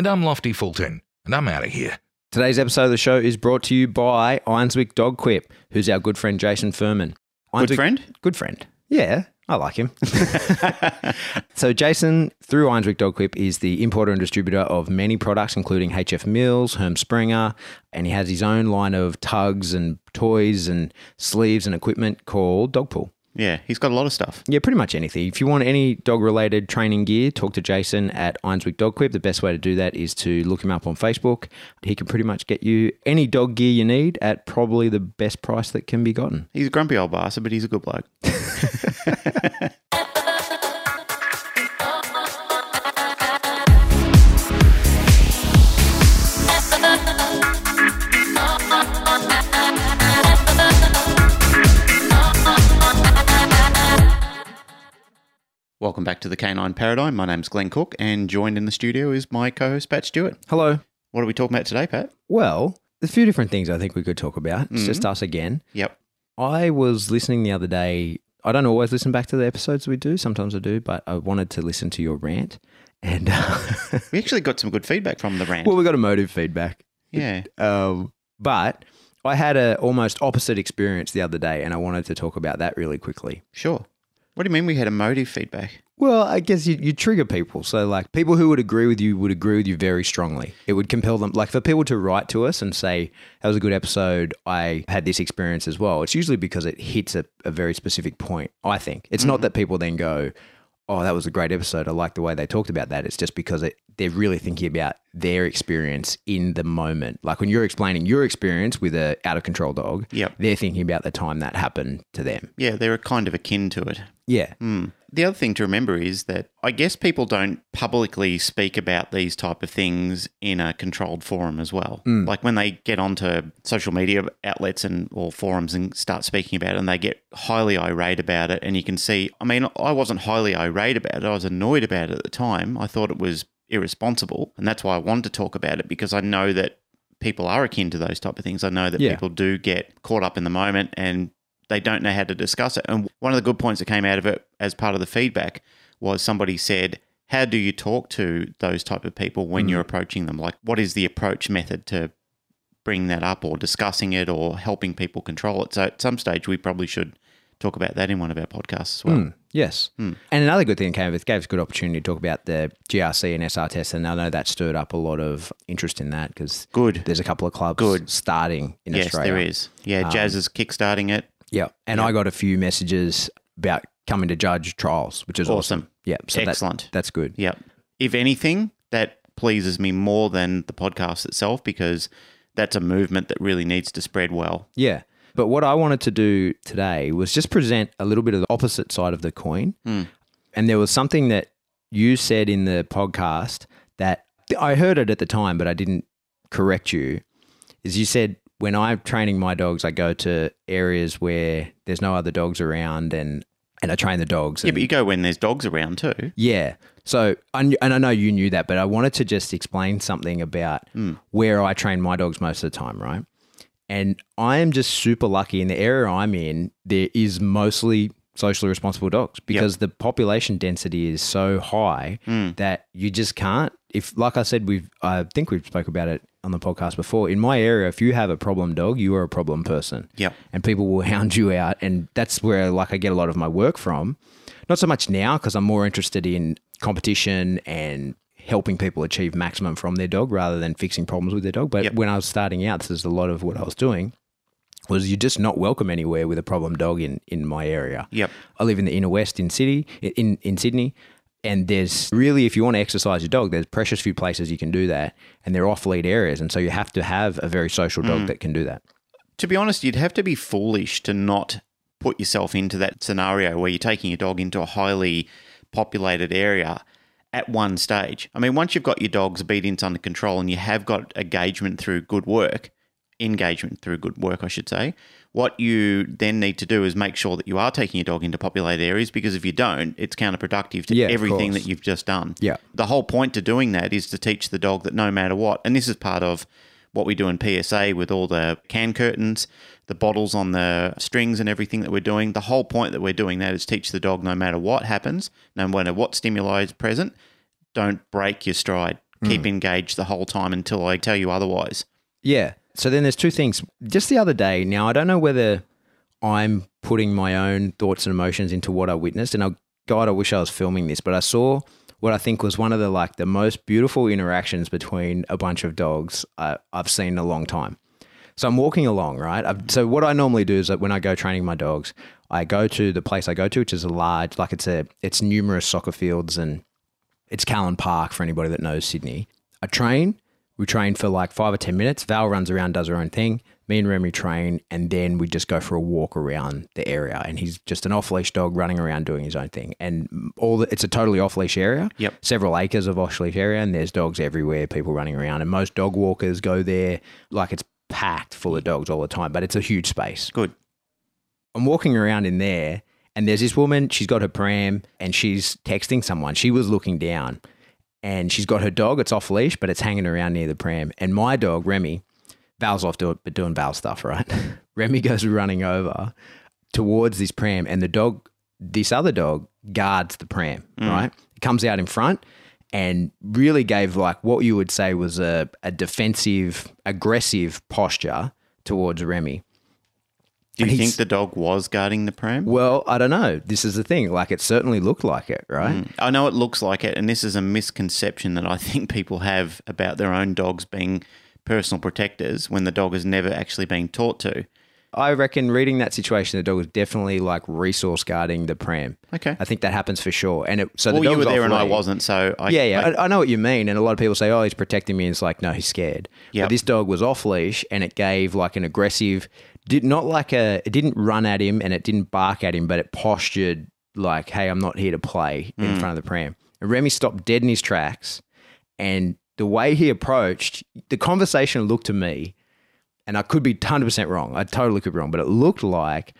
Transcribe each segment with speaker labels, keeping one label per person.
Speaker 1: And I'm Lofty Fulton, and I'm out of here.
Speaker 2: Today's episode of the show is brought to you by Ironswick Dog Quip, who's our good friend Jason Furman.
Speaker 3: Good friend?
Speaker 2: Good friend. Yeah, I like him. so Jason, through Ironswick Dog Quip, is the importer and distributor of many products, including HF Mills, Herm Sprenger, and he has his own line of tugs and toys and sleeves and equipment called Dogpool.
Speaker 3: Yeah, he's got a lot of stuff.
Speaker 2: Yeah, pretty much anything. If you want any dog related training gear, talk to Jason at Ironswick Dog Quip. The best way to do that is to look him up on Facebook. He can pretty much get you any dog gear you need at probably the best price that can be gotten.
Speaker 3: He's a grumpy old bastard, but he's a good bloke. Welcome back to the Canine Paradigm. My name's Glenn Cook, and joined in the studio is my co-host Pat Stewart.
Speaker 2: Hello.
Speaker 3: What are we talking about today, Pat?
Speaker 2: Well, there's a few different things I think we could talk about. It's just us again.
Speaker 3: Yep.
Speaker 2: I was listening the other day. I don't always listen back to the episodes we do. Sometimes I do, but I wanted to listen to your rant. And
Speaker 3: We actually got some good feedback from the rant.
Speaker 2: well, we got emotive feedback.
Speaker 3: yeah.
Speaker 2: Um, but I had a almost opposite experience the other day, and I wanted to talk about that really quickly.
Speaker 3: Sure. What do you mean we had emotive feedback?
Speaker 2: Well, I guess you, you trigger people. So, like, people who would agree with you would agree with you very strongly. It would compel them, like, for people to write to us and say, that was a good episode. I had this experience as well. It's usually because it hits a, a very specific point, I think. It's not mm-hmm. that people then go, oh, that was a great episode. I like the way they talked about that. It's just because it, they're really thinking about their experience in the moment. Like, when you're explaining your experience with a out of control dog,
Speaker 3: Yep.
Speaker 2: they're thinking about the time that happened to them.
Speaker 3: Yeah, they're kind of akin to it.
Speaker 2: Yeah. Hmm.
Speaker 3: The other thing to remember is that I guess people don't publicly speak about these type of things in a controlled forum as well. Mm. Like when they get onto social media outlets and or forums and start speaking about it and they get highly irate about it and you can see I mean I wasn't highly irate about it. I was annoyed about it at the time. I thought it was irresponsible and that's why I wanted to talk about it because I know that people are akin to those type of things. I know that
Speaker 2: Yeah.
Speaker 3: people do get caught up in the moment and they don't know how to discuss it. And one of the good points that came out of it as part of the feedback was somebody said, "How do you talk to those type of people when mm. you're approaching them? Like, what is the approach method to bring that up, or discussing it, or helping people control it?" So at some stage, we probably should talk about that in one of our podcasts as well.
Speaker 2: Mm, yes. Mm. And another good thing came of it gave us a good opportunity to talk about the GRC and SR tests. And I know that stirred up a lot of interest in that because
Speaker 3: Good.
Speaker 2: there's a couple of clubs
Speaker 3: Good.
Speaker 2: starting in
Speaker 3: Yes,
Speaker 2: Australia.
Speaker 3: there is. Yeah, Jazz um, is kickstarting it.
Speaker 2: Yeah. And I got a few messages about coming to judge trials, which is awesome.
Speaker 3: Awesome.
Speaker 2: Yeah. So that-
Speaker 3: Excellent.
Speaker 2: that's good.
Speaker 3: Yep. If anything, that pleases me more than the podcast itself because that's a movement that really needs to spread well.
Speaker 2: Yeah. But what I wanted to do today was just present a little bit of the opposite side of the coin. Hmm. And there was something that you said in the podcast that I heard it at the time, but I didn't correct you. Is you said, when I'm training my dogs, I go to areas where there's no other dogs around and, and I train the dogs.
Speaker 3: Yeah, but you go when there's dogs around too.
Speaker 2: yeah. So, and I know you knew that, but I wanted to just explain something about hmm. where I train my dogs most of the time, right? And I am just super lucky in the area I'm in, there is mostly socially responsible dogs because the population density is so high hmm. that you just can't. If, like I said, we've, I think we've spoke about it on the podcast before. In my area, if you have a problem dog, you are a problem person
Speaker 3: Yep.
Speaker 2: and people will hound you out and that's where like i get a lot of my work from not so much now because i'm more interested in competition and helping people achieve maximum from their dog rather than fixing problems with their dog but
Speaker 3: Yep.
Speaker 2: when i was starting out this is a lot of what i was doing was you're just not welcome anywhere with a problem dog in in my area
Speaker 3: Yep.
Speaker 2: i live in the inner west in city in in sydney and there's really if you want to exercise your dog there's precious few places you can do that and they're off lead areas and so you have to have a very social dog mm. that can do that
Speaker 3: To be honest, you'd have to be foolish to not put yourself into that scenario where you're taking your dog into a highly populated area at one stage. I mean, once you've got your dog's obedience under control and you have got engagement through good work, engagement through good work, I should say, what you then need to do is make sure that you are taking your dog into populated areas because if you don't, it's counterproductive to
Speaker 2: Yeah,
Speaker 3: everything that you've just done.
Speaker 2: Yeah.
Speaker 3: The whole point to doing that is to teach the dog that no matter what, and this is part of what we do in PSA with all the can curtains, the bottles on the strings and everything that we're doing. The whole point that we're doing that is teach the dog no matter what happens, no matter what stimuli is present, don't break your stride. Keep hmm. engaged the whole time until I tell you otherwise.
Speaker 2: Yeah. So then there's two things. Just the other day, now I don't know whether I'm putting my own thoughts and emotions into what I witnessed, and I, God, I wish I was filming this, but I saw what I think was one of the like the most beautiful interactions between a bunch of dogs I, I've seen in a long time. So I'm walking along, right? I've, so what I normally do is that when I go training my dogs, I go to the place I go to, which is a large, like it's a, it's numerous soccer fields and it's Callan Park for anybody that knows Sydney. I train. We train for like five or 10 minutes. Val runs around, does her own thing. Me and Remy train, and then we just go for a walk around the area. And he's just an off leash dog running around doing his own thing. And all the, it's a totally off leash area.
Speaker 3: Yep.
Speaker 2: Several acres of off leash area, and there's dogs everywhere, people running around. And most dog walkers go there like it's packed full of dogs all the time, but it's a huge space.
Speaker 3: Good.
Speaker 2: I'm walking around in there, and there's this woman. She's got her pram, and she's texting someone. She was looking down, and she's got her dog. It's off leash, but it's hanging around near the pram. And my dog, Remy, Val's off doing, but doing Val stuff, right? Remy goes running over towards this pram, and the dog, this other dog, guards the pram, mm. right? it Comes out in front and really gave like what you would say was a, a defensive, aggressive posture towards Remy.
Speaker 3: Do you think the dog was guarding the pram?
Speaker 2: Well, I don't know. This is the thing. Like, it certainly looked like it, right? Mm.
Speaker 3: I know it looks like it, and this is a misconception that I think people have about their own dogs being personal protectors when the dog has never actually been taught to.
Speaker 2: I reckon reading that situation, the dog was definitely like resource guarding the pram.
Speaker 3: Okay.
Speaker 2: I think that happens for sure. And it, so
Speaker 3: well,
Speaker 2: the
Speaker 3: you were
Speaker 2: was
Speaker 3: there and I wasn't, so I,
Speaker 2: Yeah, yeah,
Speaker 3: I-
Speaker 2: I, I know what you mean. And a lot of people say, "Oh, he's protecting me." And it's like, no, he's scared. Yeah, this dog was off leash, and it gave like an aggressive, did not like a, it didn't run at him, and it didn't bark at him, but it postured like, "Hey, I'm not here to play" in
Speaker 3: Mm.
Speaker 2: front of the pram. And Remy stopped dead in his tracks, and the way he approached the conversation looked to me, and I could be hundred percent wrong. I totally could be wrong, but it looked like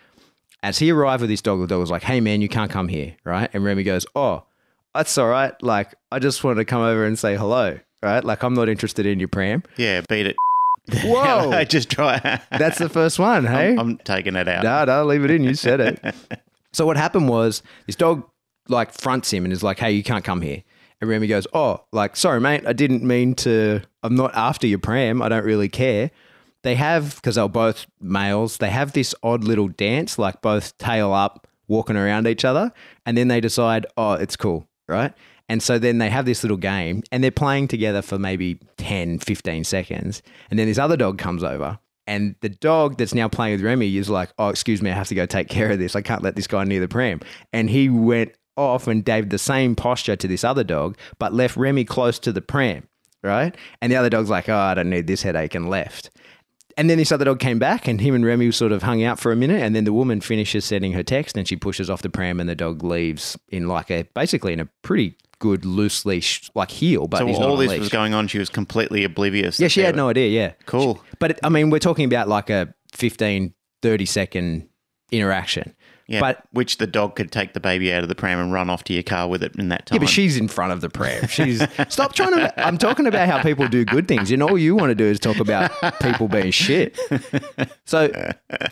Speaker 2: as he arrived with his dog, the dog was like, "Hey, man, you can't come here, right?" And Remy goes, "Oh." that's all right. Like, I just wanted to come over and say hello, right? Like, I'm not interested in your pram.
Speaker 3: yeah, beat it.
Speaker 2: Whoa.
Speaker 3: I just try.
Speaker 2: That's the first one, hey?
Speaker 3: I'm, I'm taking it out.
Speaker 2: no, no, leave it in. You said it. so what happened was this dog like fronts him and is like, "Hey, you can't come here." And Remy goes, "Oh, like sorry, mate. I didn't mean to. I'm not after your pram. I don't really care." They have because they're both males. They have this odd little dance, like both tail up, walking around each other, and then they decide, "Oh, it's cool." Right? And so then they have this little game and they're playing together for maybe 10, 15 seconds. And then this other dog comes over and the dog that's now playing with Remy is like, oh, excuse me, I have to go take care of this. I can't let this guy near the pram. And he went off and gave the same posture to this other dog, but left Remy close to the pram, right? And the other dog's like, oh, I don't need this headache and left. And then this other dog came back, and him and Remy sort of hung out for a minute. And then the woman finishes sending her text, and she pushes off the pram, and the dog leaves in like a basically in a pretty good loose leash, like heel. But
Speaker 3: so
Speaker 2: he's
Speaker 3: all this was going on. She was completely oblivious.
Speaker 2: Yeah, she had no idea. Yeah,
Speaker 3: Cool.
Speaker 2: But it, I mean, we're talking about like a 15, 30 second interaction.
Speaker 3: Yeah,
Speaker 2: But
Speaker 3: which the dog could take the baby out of the pram and run off to your car with it in that time.
Speaker 2: yeah, but she's in front of the pram. She's stop trying to. I'm talking about how people do good things. You know, all you want to do is talk about people being shit. So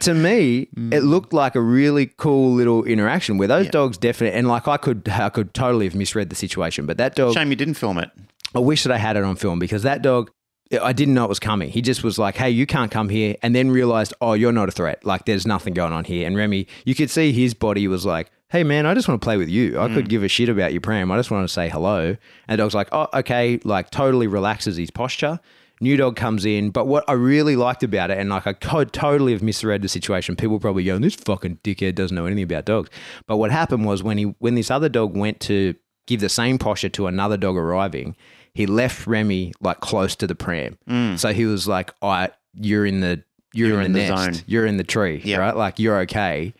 Speaker 2: to me, mm. it looked like a really cool little interaction where those dogs definitely and like I could I could totally have misread the situation, but that dog
Speaker 3: Shame you didn't film it.
Speaker 2: I wish that I had it on film because that dog, I didn't know it was coming. He just was like, hey, you can't come here. And then realized, oh, you're not a threat. Like, there's nothing going on here. And Remy, you could see his body was like, hey, man, I just want to play with you. I could mm. give a shit about your pram. I just want to say hello. And the dog's like, oh, okay. Like, totally relaxes his posture. New dog comes in. But what I really liked about it, and like I could totally have misread the situation, people probably go, this fucking dickhead doesn't know anything about dogs. But what happened was when he when this other dog went to give the same posture to another dog arriving, he left Remy like close to the pram. Mm. So he was like, "All right, you're in the you're, in, the,
Speaker 3: in the
Speaker 2: nest.
Speaker 3: zone."
Speaker 2: You're in the tree,
Speaker 3: Yep.
Speaker 2: right? Like you're okay."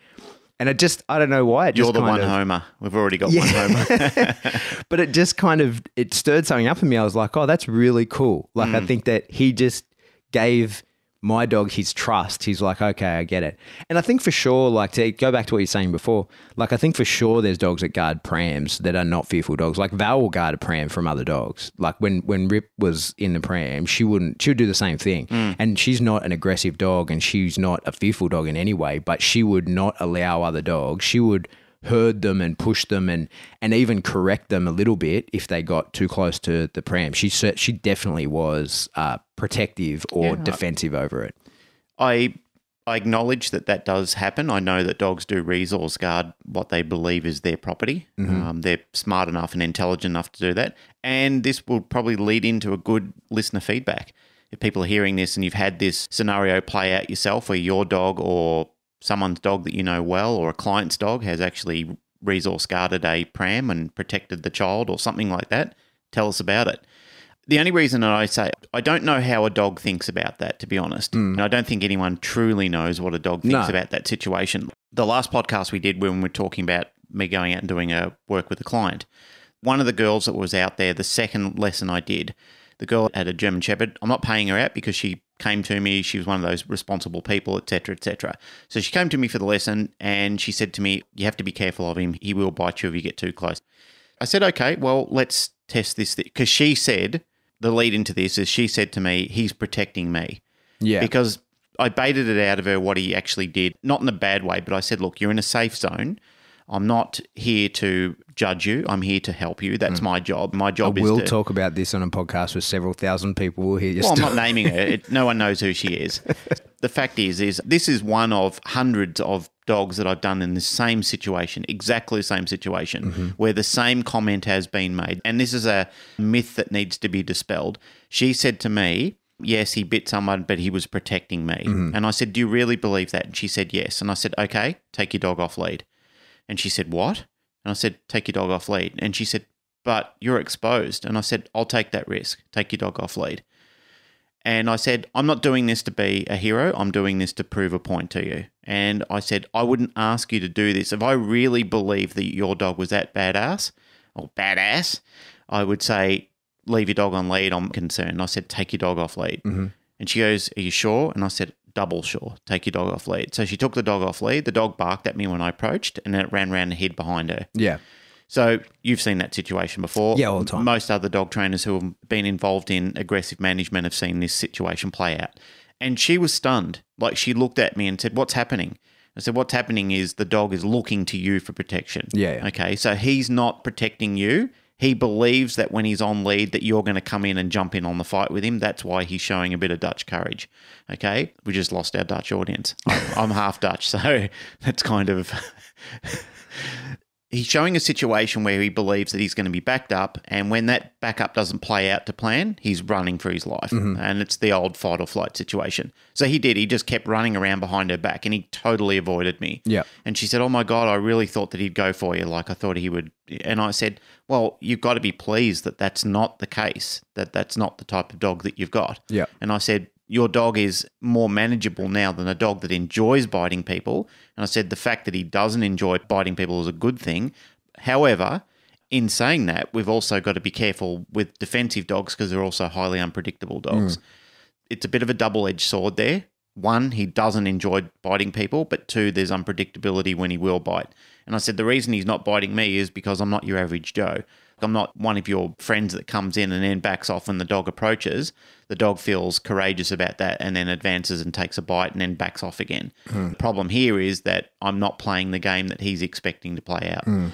Speaker 2: And it just, I don't know why. It
Speaker 3: You're the one
Speaker 2: of,
Speaker 3: homer. We've already got
Speaker 2: Yeah.
Speaker 3: one homer.
Speaker 2: but it just kind of it stirred something up in me. I was like, oh, that's really cool. Like I mm. think that he just gave my dog his trust. He's like, okay, I get it. And I think for sure, like to go back to what you're saying before, like I think for sure there's dogs that guard prams that are not fearful dogs. Like Val will guard a pram from other dogs. Like when when Rip was in the pram, she wouldn't she would do the same thing. Mm. And she's not an aggressive dog and she's not a fearful dog in any way, but she would not allow other dogs. She would herd them and push them and and even correct them a little bit if they got too close to the pram. She she definitely was uh, protective or defensive over it.
Speaker 3: I I acknowledge that that does happen. I know that dogs do resource guard what they believe is their property. Um, they're smart enough and intelligent enough to do that. And this will probably lead into a good listener feedback. If people are hearing this and you've had this scenario play out yourself where your dog or someone's dog that you know well or a client's dog has actually resource guarded a pram and protected the child or something like that, tell us about it. The only reason that I say I don't know how a dog thinks about that, to be honest. Hmm. And I don't think anyone truly knows what a dog thinks
Speaker 2: No.
Speaker 3: about that situation. The last podcast we did when we were talking about me going out and doing a work with a client, one of the girls that was out there, the second lesson I did, the girl had a German Shepherd. I'm not paying her out because she came to me. She was one of those responsible people, etc., etc. So she came to me for the lesson and she said to me, "You have to be careful of him. He will bite you if you get too close." I said, "Okay, well, let's test this." Because she said the lead into this is she said to me, "He's protecting me."
Speaker 2: Yeah,
Speaker 3: because I baited it out of her what he actually did, not in a bad way, but I said, look, you're in a safe zone. I'm not here to judge you. I'm here to help you. That's mm. my job. My
Speaker 2: I
Speaker 3: job is
Speaker 2: will talk about this on a podcast with several thousand people. Will hear your
Speaker 3: well, I'm not naming her. It, no one knows who she is. the fact is, is this is one of hundreds of dogs that I've done in the same situation, exactly the same situation, mm-hmm. where the same comment has been made, and this is a myth that needs to be dispelled. She said to me, "Yes, he bit someone, but he was protecting me," mm-hmm. and I said, "Do you really believe that?" And she said, "Yes," and I said, "Okay, take your dog off lead," and she said, "What?" And I said, "Take your dog off lead," and she said, "But you're exposed," and I said, "I'll take that risk. Take your dog off lead." And I said, I'm not doing this to be a hero. I'm doing this to prove a point to you. And I said, I wouldn't ask you to do this. If I really believed that your dog was that badass or badass, I would say, leave your dog on lead. I'm concerned. I said, take your dog off lead. Mm-hmm. And she goes, Are you sure? And I said, Double sure. Take your dog off lead. So she took the dog off lead. The dog barked at me when I approached and then it ran around and hid behind her.
Speaker 2: yeah,
Speaker 3: So you've seen that situation before.
Speaker 2: Yeah, all the time.
Speaker 3: Most other dog trainers who have been involved in aggressive management have seen this situation play out. And she was stunned. Like she looked at me and said, What's happening? I said, What's happening is the dog is looking to you for protection.
Speaker 2: Yeah, yeah.
Speaker 3: Okay. So he's not protecting you. He believes that when he's on lead that you're going to come in and jump in on the fight with him. That's why he's showing a bit of Dutch courage. Okay. We just lost our Dutch audience. I'm, half Dutch, so that's kind of he's showing a situation where he believes that he's going to be backed up, and when that backup doesn't play out to plan, he's running for his life, mm-hmm. and it's the old fight or flight situation. So he did. He just kept running around behind her back, and he totally avoided me.
Speaker 2: Yeah.
Speaker 3: And she said, "Oh my god, I really thought that he'd go for you. Like I thought he would." And I said, "Well, you've got to be pleased that that's not the case. That that's not the type of dog that you've got."
Speaker 2: Yeah.
Speaker 3: And I said, Your dog is more manageable now than a dog that enjoys biting people. And I said, The fact that he doesn't enjoy biting people is a good thing. However, in saying that, we've also got to be careful with defensive dogs because they're also highly unpredictable dogs. Mm. It's a bit of a double edged sword there. One, he doesn't enjoy biting people, but two, there's unpredictability when he will bite. And I said, the reason he's not biting me is because I'm not your average Joe. I'm not one of your friends that comes in and then backs off when the dog approaches. The dog feels courageous about that and then advances and takes a bite and then backs off again. Hmm. The problem here is that I'm not playing the game that he's expecting to play out. Hmm.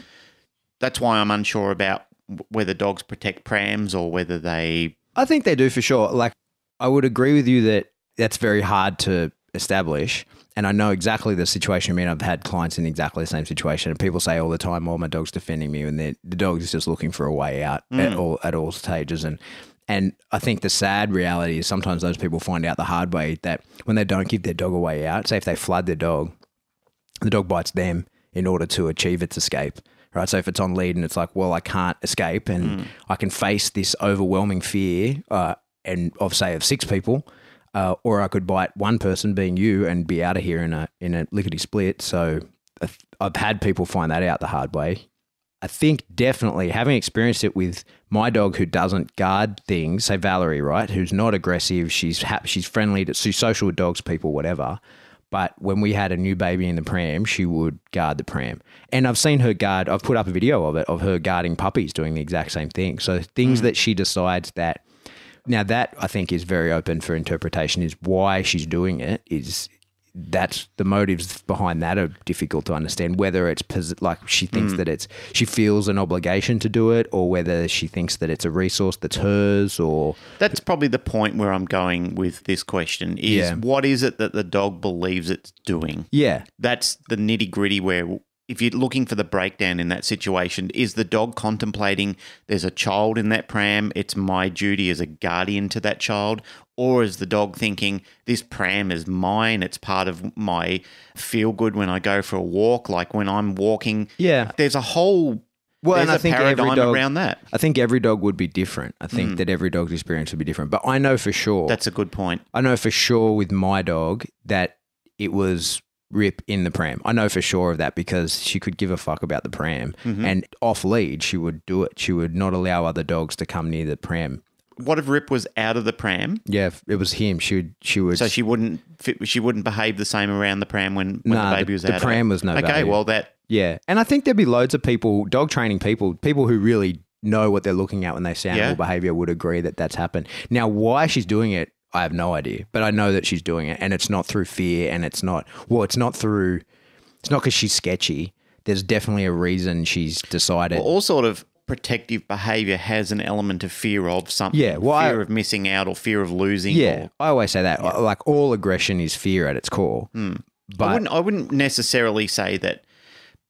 Speaker 3: That's why I'm unsure about whether dogs protect prams or whether they.
Speaker 2: I think they do for sure. Like, I would agree with you that that's very hard to establish. And I know exactly the situation. I mean, I've had clients in exactly the same situation, and people say all the time, "Oh, my dog's defending me," and the the dog is just looking for a way out at all at all stages. And and I think the sad reality is sometimes those people find out the hard way that when they don't give their dog a way out, say if they flood their dog, the dog bites them in order to achieve its escape. Right. So if it's on lead and it's like, well, I can't escape and I can face this overwhelming fear uh, and of say of six people, uh, or I could bite one person being you and be out of here in a in a lickety split. So I've had people find that out the hard way. I think definitely having experienced it with my dog who doesn't guard things, say Valerie, right, who's not aggressive, she's she's friendly, she's social with dogs, people, whatever. But when we had a new baby in the pram, she would guard the pram. And I've seen her guard, I've put up a video of it, of her guarding puppies doing the exact same thing. So things that she decides that, now that I think is very open for interpretation, is why she's doing it, is that's the motives behind that are difficult to understand. Whether it's like she thinks mm. that it's, she feels an obligation to do it, or whether she thinks that it's a resource that's hers, or
Speaker 3: That's probably the point where I'm going with this question is
Speaker 2: Yeah.
Speaker 3: what is it that the dog believes it's doing?
Speaker 2: yeah,
Speaker 3: That's the nitty gritty where if you're looking for the breakdown in that situation, is the dog contemplating there's a child in that pram, it's my duty as a guardian to that child? Or is the dog thinking this pram is mine, it's part of my feel good when I go for a walk, like when I'm walking?
Speaker 2: yeah.
Speaker 3: There's a whole
Speaker 2: Well, and I think every dog-
Speaker 3: around that.
Speaker 2: I think every dog would be different. I think mm. that every dog's experience would be different. But I know for sure.
Speaker 3: That's a good point.
Speaker 2: I know for sure with my dog that it was Rip in the pram. I know for sure of that because she could give a fuck about the pram.
Speaker 3: Mm-hmm.
Speaker 2: And off lead, she would do it. She would not allow other dogs to come near the pram.
Speaker 3: What if Rip was out of the pram?
Speaker 2: Yeah, it was him. She would. She would.
Speaker 3: So she wouldn't fit, she wouldn't behave the same around the pram when, when
Speaker 2: Nah,
Speaker 3: the
Speaker 2: the-
Speaker 3: baby was out. the pram
Speaker 2: was no
Speaker 3: Okay,
Speaker 2: value.
Speaker 3: well that
Speaker 2: Yeah, and I think there'd be loads of people, dog training people, people who really know what they're looking at when they say animal
Speaker 3: Yeah.
Speaker 2: behavior would agree that that's happened. Now, why she's doing it, I have no idea, but I know that she's doing it, and it's not through fear, and it's not well, it's not through, it's not because she's sketchy. There's definitely a reason she's decided.
Speaker 3: all sort of protective behavior has an element of fear of something.
Speaker 2: Yeah, well, I-
Speaker 3: fear of missing out or fear of losing.
Speaker 2: yeah,
Speaker 3: or-
Speaker 2: I always say that. Like all aggression is fear at its core. Hmm.
Speaker 3: I
Speaker 2: But
Speaker 3: wouldn't I wouldn't necessarily say that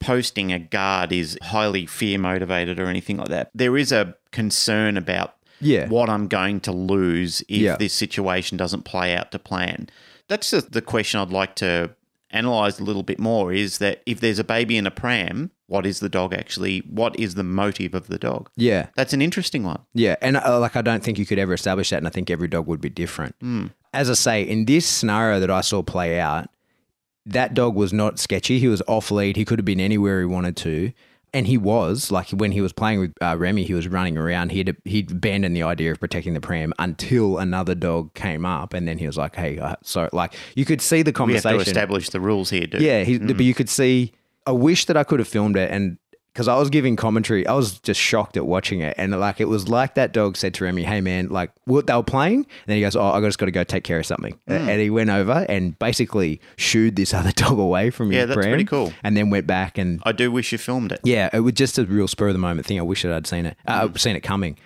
Speaker 3: posting a guard is highly fear motivated or anything like that. There is a concern about
Speaker 2: Yeah.
Speaker 3: what I'm going to lose if
Speaker 2: Yeah.
Speaker 3: this situation doesn't play out to plan. That's the question I'd like to analyze a little bit more is that if there's a baby in a pram, what is the dog actually what is the motive of the dog?
Speaker 2: yeah,
Speaker 3: That's an interesting one.
Speaker 2: Yeah, and uh, like I don't think you could ever establish that, and I think every dog would be different.
Speaker 3: Hmm.
Speaker 2: As I say, in this scenario that I saw play out, that dog was not sketchy. He was off lead. He could have been anywhere he wanted to, and he was like when he was playing with uh, Remy, he was running around. He'd he'd abandoned the idea of protecting the pram until another dog came up, and then he was like, "Hey, uh, so like you could see the
Speaker 3: We have
Speaker 2: conversation."
Speaker 3: to establish the rules here, dude.
Speaker 2: Yeah, he, but you could see. I wish that I could have filmed it, and because I was giving commentary, I was just shocked at watching it, and like it was like that dog said to Remy, "Hey man, like what they were playing," and then he goes, "Oh, I just got to go take care of something," and he went over and basically shooed this other dog away from
Speaker 3: Yeah, that's
Speaker 2: pram,
Speaker 3: pretty cool.
Speaker 2: and then went back and
Speaker 3: I do wish you filmed it.
Speaker 2: yeah, it was just a real spur of the moment thing. I wish that I'd seen it, uh, seen it coming,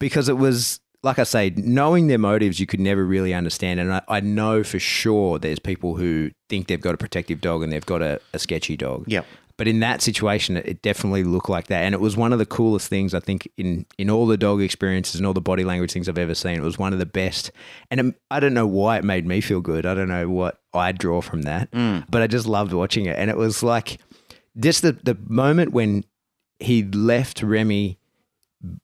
Speaker 2: because it was like I say, knowing their motives, you could never really understand. And I, I know for sure there's people who think they've got a protective dog and they've got a, a sketchy dog.
Speaker 3: Yep.
Speaker 2: But in that situation, it, it definitely looked like that, and it was one of the coolest things I think in in all the dog experiences and all the body language things I've ever seen. It was one of the best, and it, I don't know why it made me feel good. I don't know what I draw from that, mm. but I just loved watching it, and it was like just the the moment when he left Remy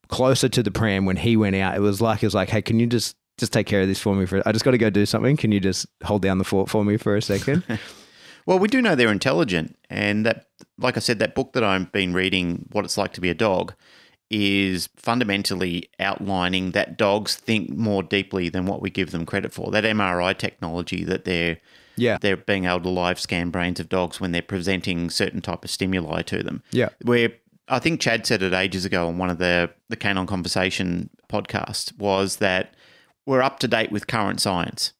Speaker 2: closer to the pram when he went out. It was like it was like, hey, can you just just take care of this for me for? I just got to go do something. Can you just hold down the fort for me for a second?
Speaker 3: Well, we do know they're intelligent, and that, like I said, that book that I've been reading, "What It's Like to Be a Dog," is fundamentally outlining that dogs think more deeply than what we give them credit for. That MRI technology that they're
Speaker 2: Yeah.
Speaker 3: they're being able to live scan brains of dogs when they're presenting certain type of stimuli to them.
Speaker 2: Yeah.
Speaker 3: where I think Chad said it ages ago on one of the the Canine Conversation podcast was that we're up to date with current science,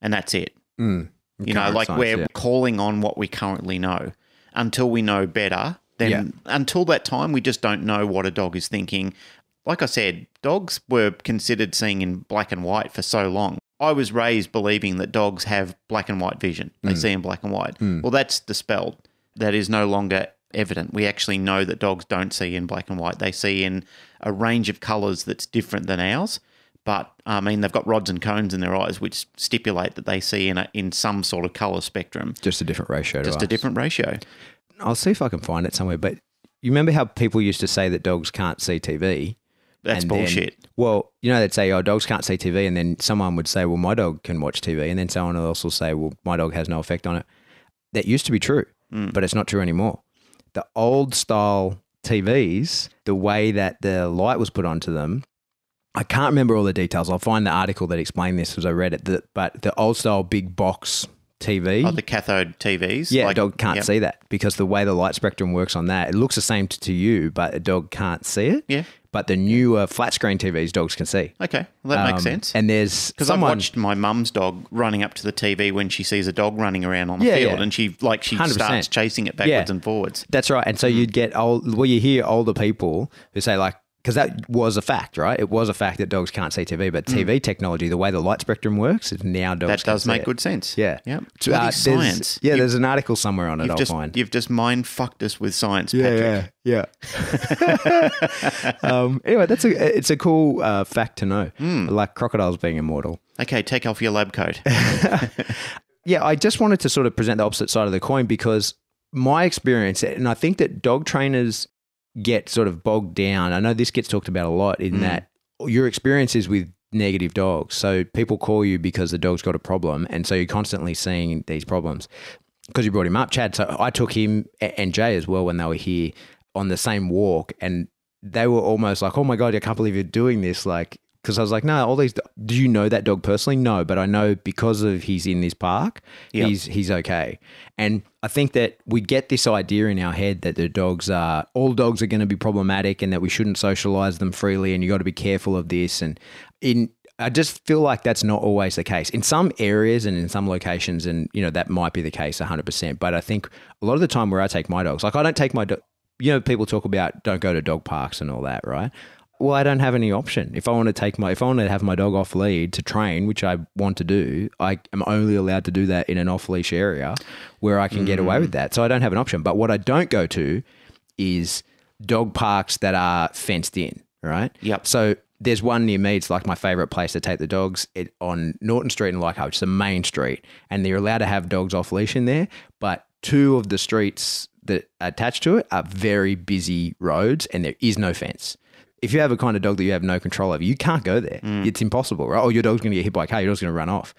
Speaker 3: and that's it.
Speaker 2: Mm.
Speaker 3: You know, like
Speaker 2: science,
Speaker 3: we're
Speaker 2: yeah.
Speaker 3: calling on what we currently know until we know better. Then
Speaker 2: Yeah.
Speaker 3: until that time, we just don't know what a dog is thinking. Like I said, dogs were considered seeing in black and white for so long. I was raised believing that dogs have black and white vision. They
Speaker 2: Mm.
Speaker 3: see in black and white. Well, that's dispelled. That is no longer evident. We actually know that dogs don't see in black and white. They see in a range of colours that's different than ours. But I mean, they've got rods and cones in their eyes, which stipulate that they see in a, in some sort of colour spectrum,
Speaker 2: Just a different ratio. to
Speaker 3: just a
Speaker 2: us.
Speaker 3: different ratio.
Speaker 2: I'll see if I can find it somewhere. But you remember how people used to say that dogs can't see TV?
Speaker 3: That's
Speaker 2: And then-
Speaker 3: bullshit.
Speaker 2: well, you know, they'd say, "Oh, dogs can't see TV," and then someone would say, "Well, my dog can watch TV," and then someone else will say, "Well, my dog has no effect on it." That used to be true. Mm. but it's not true anymore. The old style TVs, the way that the light was put onto them, I can't remember all the details. I'll find the article that explained this as I read it. The, but the old style big box TV,
Speaker 3: Oh, the cathode TVs.
Speaker 2: yeah,
Speaker 3: like-
Speaker 2: a dog can't
Speaker 3: yep.
Speaker 2: see that because the way the light spectrum works on that, it looks the same to, you, but a dog can't see it.
Speaker 3: Yeah.
Speaker 2: But the newer flat screen TVs, dogs can see.
Speaker 3: Okay, well, that makes
Speaker 2: Um,
Speaker 3: sense.
Speaker 2: And there's
Speaker 3: Because I've watched my mum's dog running up to the TV when she sees a dog running around on the
Speaker 2: Yeah,
Speaker 3: field,
Speaker 2: yeah.
Speaker 3: and she like she
Speaker 2: 100%.
Speaker 3: starts chasing it backwards
Speaker 2: Yeah.
Speaker 3: and forwards.
Speaker 2: That's right. And so you'd get old, well, you hear older people who say, like, because that was a fact, right? It was a fact that dogs can't see TV, but TV technology, the way the light spectrum works, is now dogs
Speaker 3: Mm. That does make good sense.
Speaker 2: Yeah.
Speaker 3: yeah.
Speaker 2: So, uh,
Speaker 3: science.
Speaker 2: Yeah,
Speaker 3: You've-
Speaker 2: there's an article somewhere on it, I'll
Speaker 3: just
Speaker 2: find.
Speaker 3: you've just mind fucked us with science, Patrick.
Speaker 2: yeah, yeah. um, anyway, that's a it's a cool uh, fact to know.
Speaker 3: Hmm.
Speaker 2: Like crocodiles being immortal.
Speaker 3: Okay, take off your lab coat.
Speaker 2: Yeah, I just wanted to sort of present the opposite side of the coin because my experience, and I think that dog trainers get sort of bogged down. I know this gets talked about a lot in mm. that your experiences with negative dogs. So people call you because the dog's got a problem, and so you're constantly seeing these problems because you brought him up, Chad. So I took him and Jay as well when they were here on the same walk, and they were almost like, "Oh my god, I can't believe you're doing this!" Like, because I was like, "No, all these. Do you know that dog personally? No, but I know because of he's in this park,
Speaker 3: Yep.
Speaker 2: he's he's okay." And I think that we get this idea in our head that the dogs are all dogs are going to be problematic, and that we shouldn't socialize them freely, and you got to be careful of this. And in I just feel like that's not always the case. In some areas and in some locations, and you know that might be the case 100%. But I think a lot of the time where I take my dogs, like I don't take my dog. You know, people talk about don't go to dog parks and all that, right? Well, I don't have any option. If I want to take my, if I want to have my dog off lead to train, which I want to do, I am only allowed to do that in an off leash area where I can get away with mm. that. So I don't have an option. But what I don't go to is dog parks that are fenced in, right?
Speaker 3: Yep.
Speaker 2: So there's one near me. It's like my favorite place to take the dogs it, on Norton Street in Leichhardt, which is the main street, and they're allowed to have dogs off leash in there. But two of the streets that are attached to it are very busy roads, and there is no fence. If you have a kind of dog that you have no control over, you can't go there. Mm. It's impossible, right? Or your dog's going to get hit by a car. Your dog's going to run off.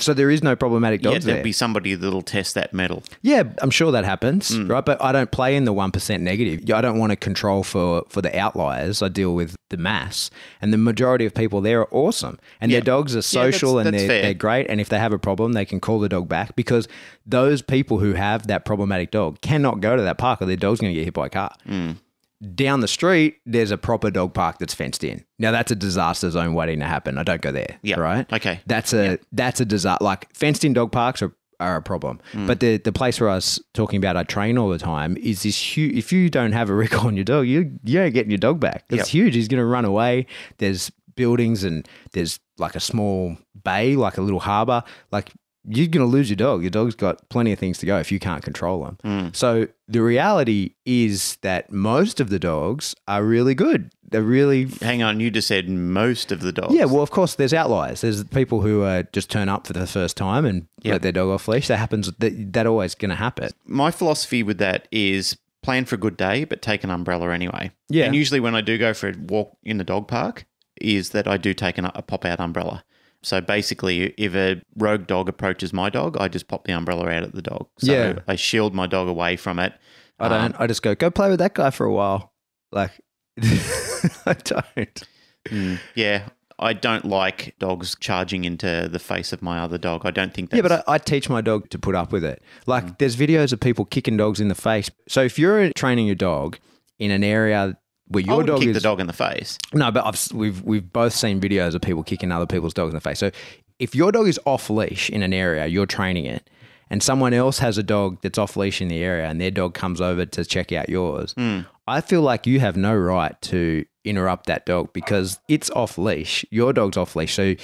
Speaker 2: So there is no problematic
Speaker 3: yeah,
Speaker 2: dogs
Speaker 3: there'll
Speaker 2: there.
Speaker 3: be somebody that'll test that metal.
Speaker 2: Yeah, I'm sure that happens, mm. right? But I don't play in the one percent negative. I don't want to control for for the outliers. I deal with the mass, and the majority of people there are awesome, and
Speaker 3: Yeah.
Speaker 2: their dogs are social
Speaker 3: that's-
Speaker 2: and
Speaker 3: that's
Speaker 2: they're
Speaker 3: fair.
Speaker 2: they're great. And if they have a problem, they can call the dog back because those people who have that problematic dog cannot go to that park, or their dog's going to get hit by a car. Mm. Down the street, there's a proper dog park that's fenced in. Now that's a disaster zone waiting to happen. I don't go there.
Speaker 3: Yeah.
Speaker 2: Right.
Speaker 3: Okay.
Speaker 2: That's a that's a disaster. Like fenced in dog parks are, are a problem.
Speaker 3: Mm.
Speaker 2: But the the place where I was talking about, I train all the time, is this huge. If you don't have a recall on your dog, you you ain't getting your dog back. It's
Speaker 3: Yep.
Speaker 2: huge. He's going to run away. There's buildings and there's like a small bay, like a little harbor. Like you're going to lose your dog. Your dog's got plenty of things to go if you can't control them.
Speaker 3: Mm.
Speaker 2: So the reality is that most of the dogs are really good. They're really
Speaker 3: Hang on, you just said most of the dogs.
Speaker 2: yeah, well, of course, there's outliers. There's people who uh, just turn up for the first time and
Speaker 3: Yep.
Speaker 2: let their dog off leash. That happens. That, that always going to happen.
Speaker 3: my philosophy with that is plan for a good day, but take an umbrella anyway.
Speaker 2: Yeah.
Speaker 3: And usually when I do go for a walk in the dog park, is that I do take an, a pop out umbrella. So basically, if a rogue dog approaches my dog, I just pop the umbrella out at the dog. So
Speaker 2: Yeah.
Speaker 3: I shield my dog away from it.
Speaker 2: I don't. I just go go play with that guy for a while. Like I don't.
Speaker 3: Mm, yeah. I don't like dogs charging into the face of my other dog. I don't think that's
Speaker 2: Yeah, but I, I teach my dog to put up with it. Like there's videos of people kicking dogs in the face. So if you're training your dog in an area where your dog
Speaker 3: kick
Speaker 2: is
Speaker 3: the dog in the face.
Speaker 2: No, but I've, we've we've both seen videos of people kicking other people's dogs in the face. So if your dog is off leash in an area, you're training it, and someone else has a dog that's off leash in the area, and their dog comes over to check out yours, hmm. I feel like you have no right to interrupt that dog because it's off leash. Your dog's off leash, so.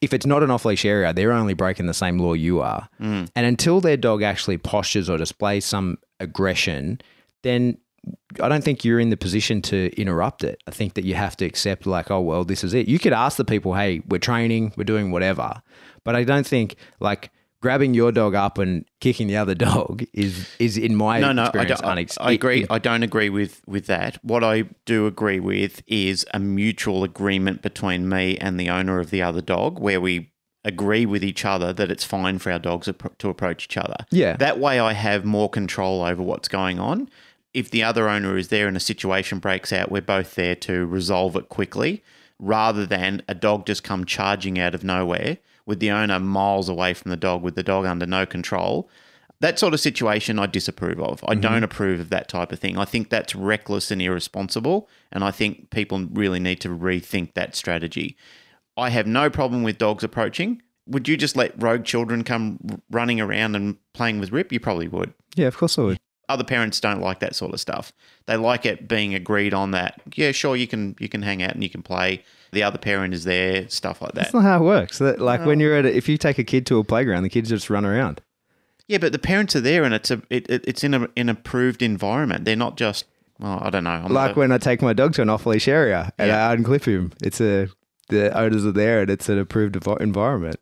Speaker 2: If it's not an off leash area, they're only breaking the same law you are. Hmm. And until their dog actually postures or displays some aggression, then I don't think you're in the position to interrupt it. I think that you have to accept, like, oh, well, this is it. You could ask the people, hey, we're training, we're doing whatever. But I don't think, like, grabbing your dog up and kicking the other dog is, is in my
Speaker 3: No, no, I, don't,
Speaker 2: unex-
Speaker 3: I agree. I don't agree with, with that. What I do agree with is a mutual agreement between me and the owner of the other dog where we agree with each other that it's fine for our dogs to approach each other.
Speaker 2: Yeah.
Speaker 3: That way I have more control over what's going on. If the other owner is there and a situation breaks out, we're both there to resolve it quickly rather than a dog just come charging out of nowhere with the owner miles away from the dog with the dog under no control. That sort of situation I disapprove of. I mm-hmm. don't approve of that type of thing. I think that's reckless and irresponsible. And I think people really need to rethink that strategy. I have no problem with dogs approaching. Would you just let rogue children come running around and playing with Rip? You probably would.
Speaker 2: Yeah, of course I would.
Speaker 3: Other parents don't like that sort of stuff. They like it being agreed on that. Yeah, sure, you can you can hang out and you can play. The other parent is there, stuff like that.
Speaker 2: That's not how it works. That, like when you're at, a, if you take a kid to a playground, the kids just run around.
Speaker 3: Yeah, but the parents are there, and it's a it, it, it's in a an approved environment. They're not just well, I don't know. I'm
Speaker 2: Like
Speaker 3: a-
Speaker 2: when I take my dog to an off leash area and
Speaker 3: Yeah.
Speaker 2: I unclip him, it's a the owners are there and it's an approved environment.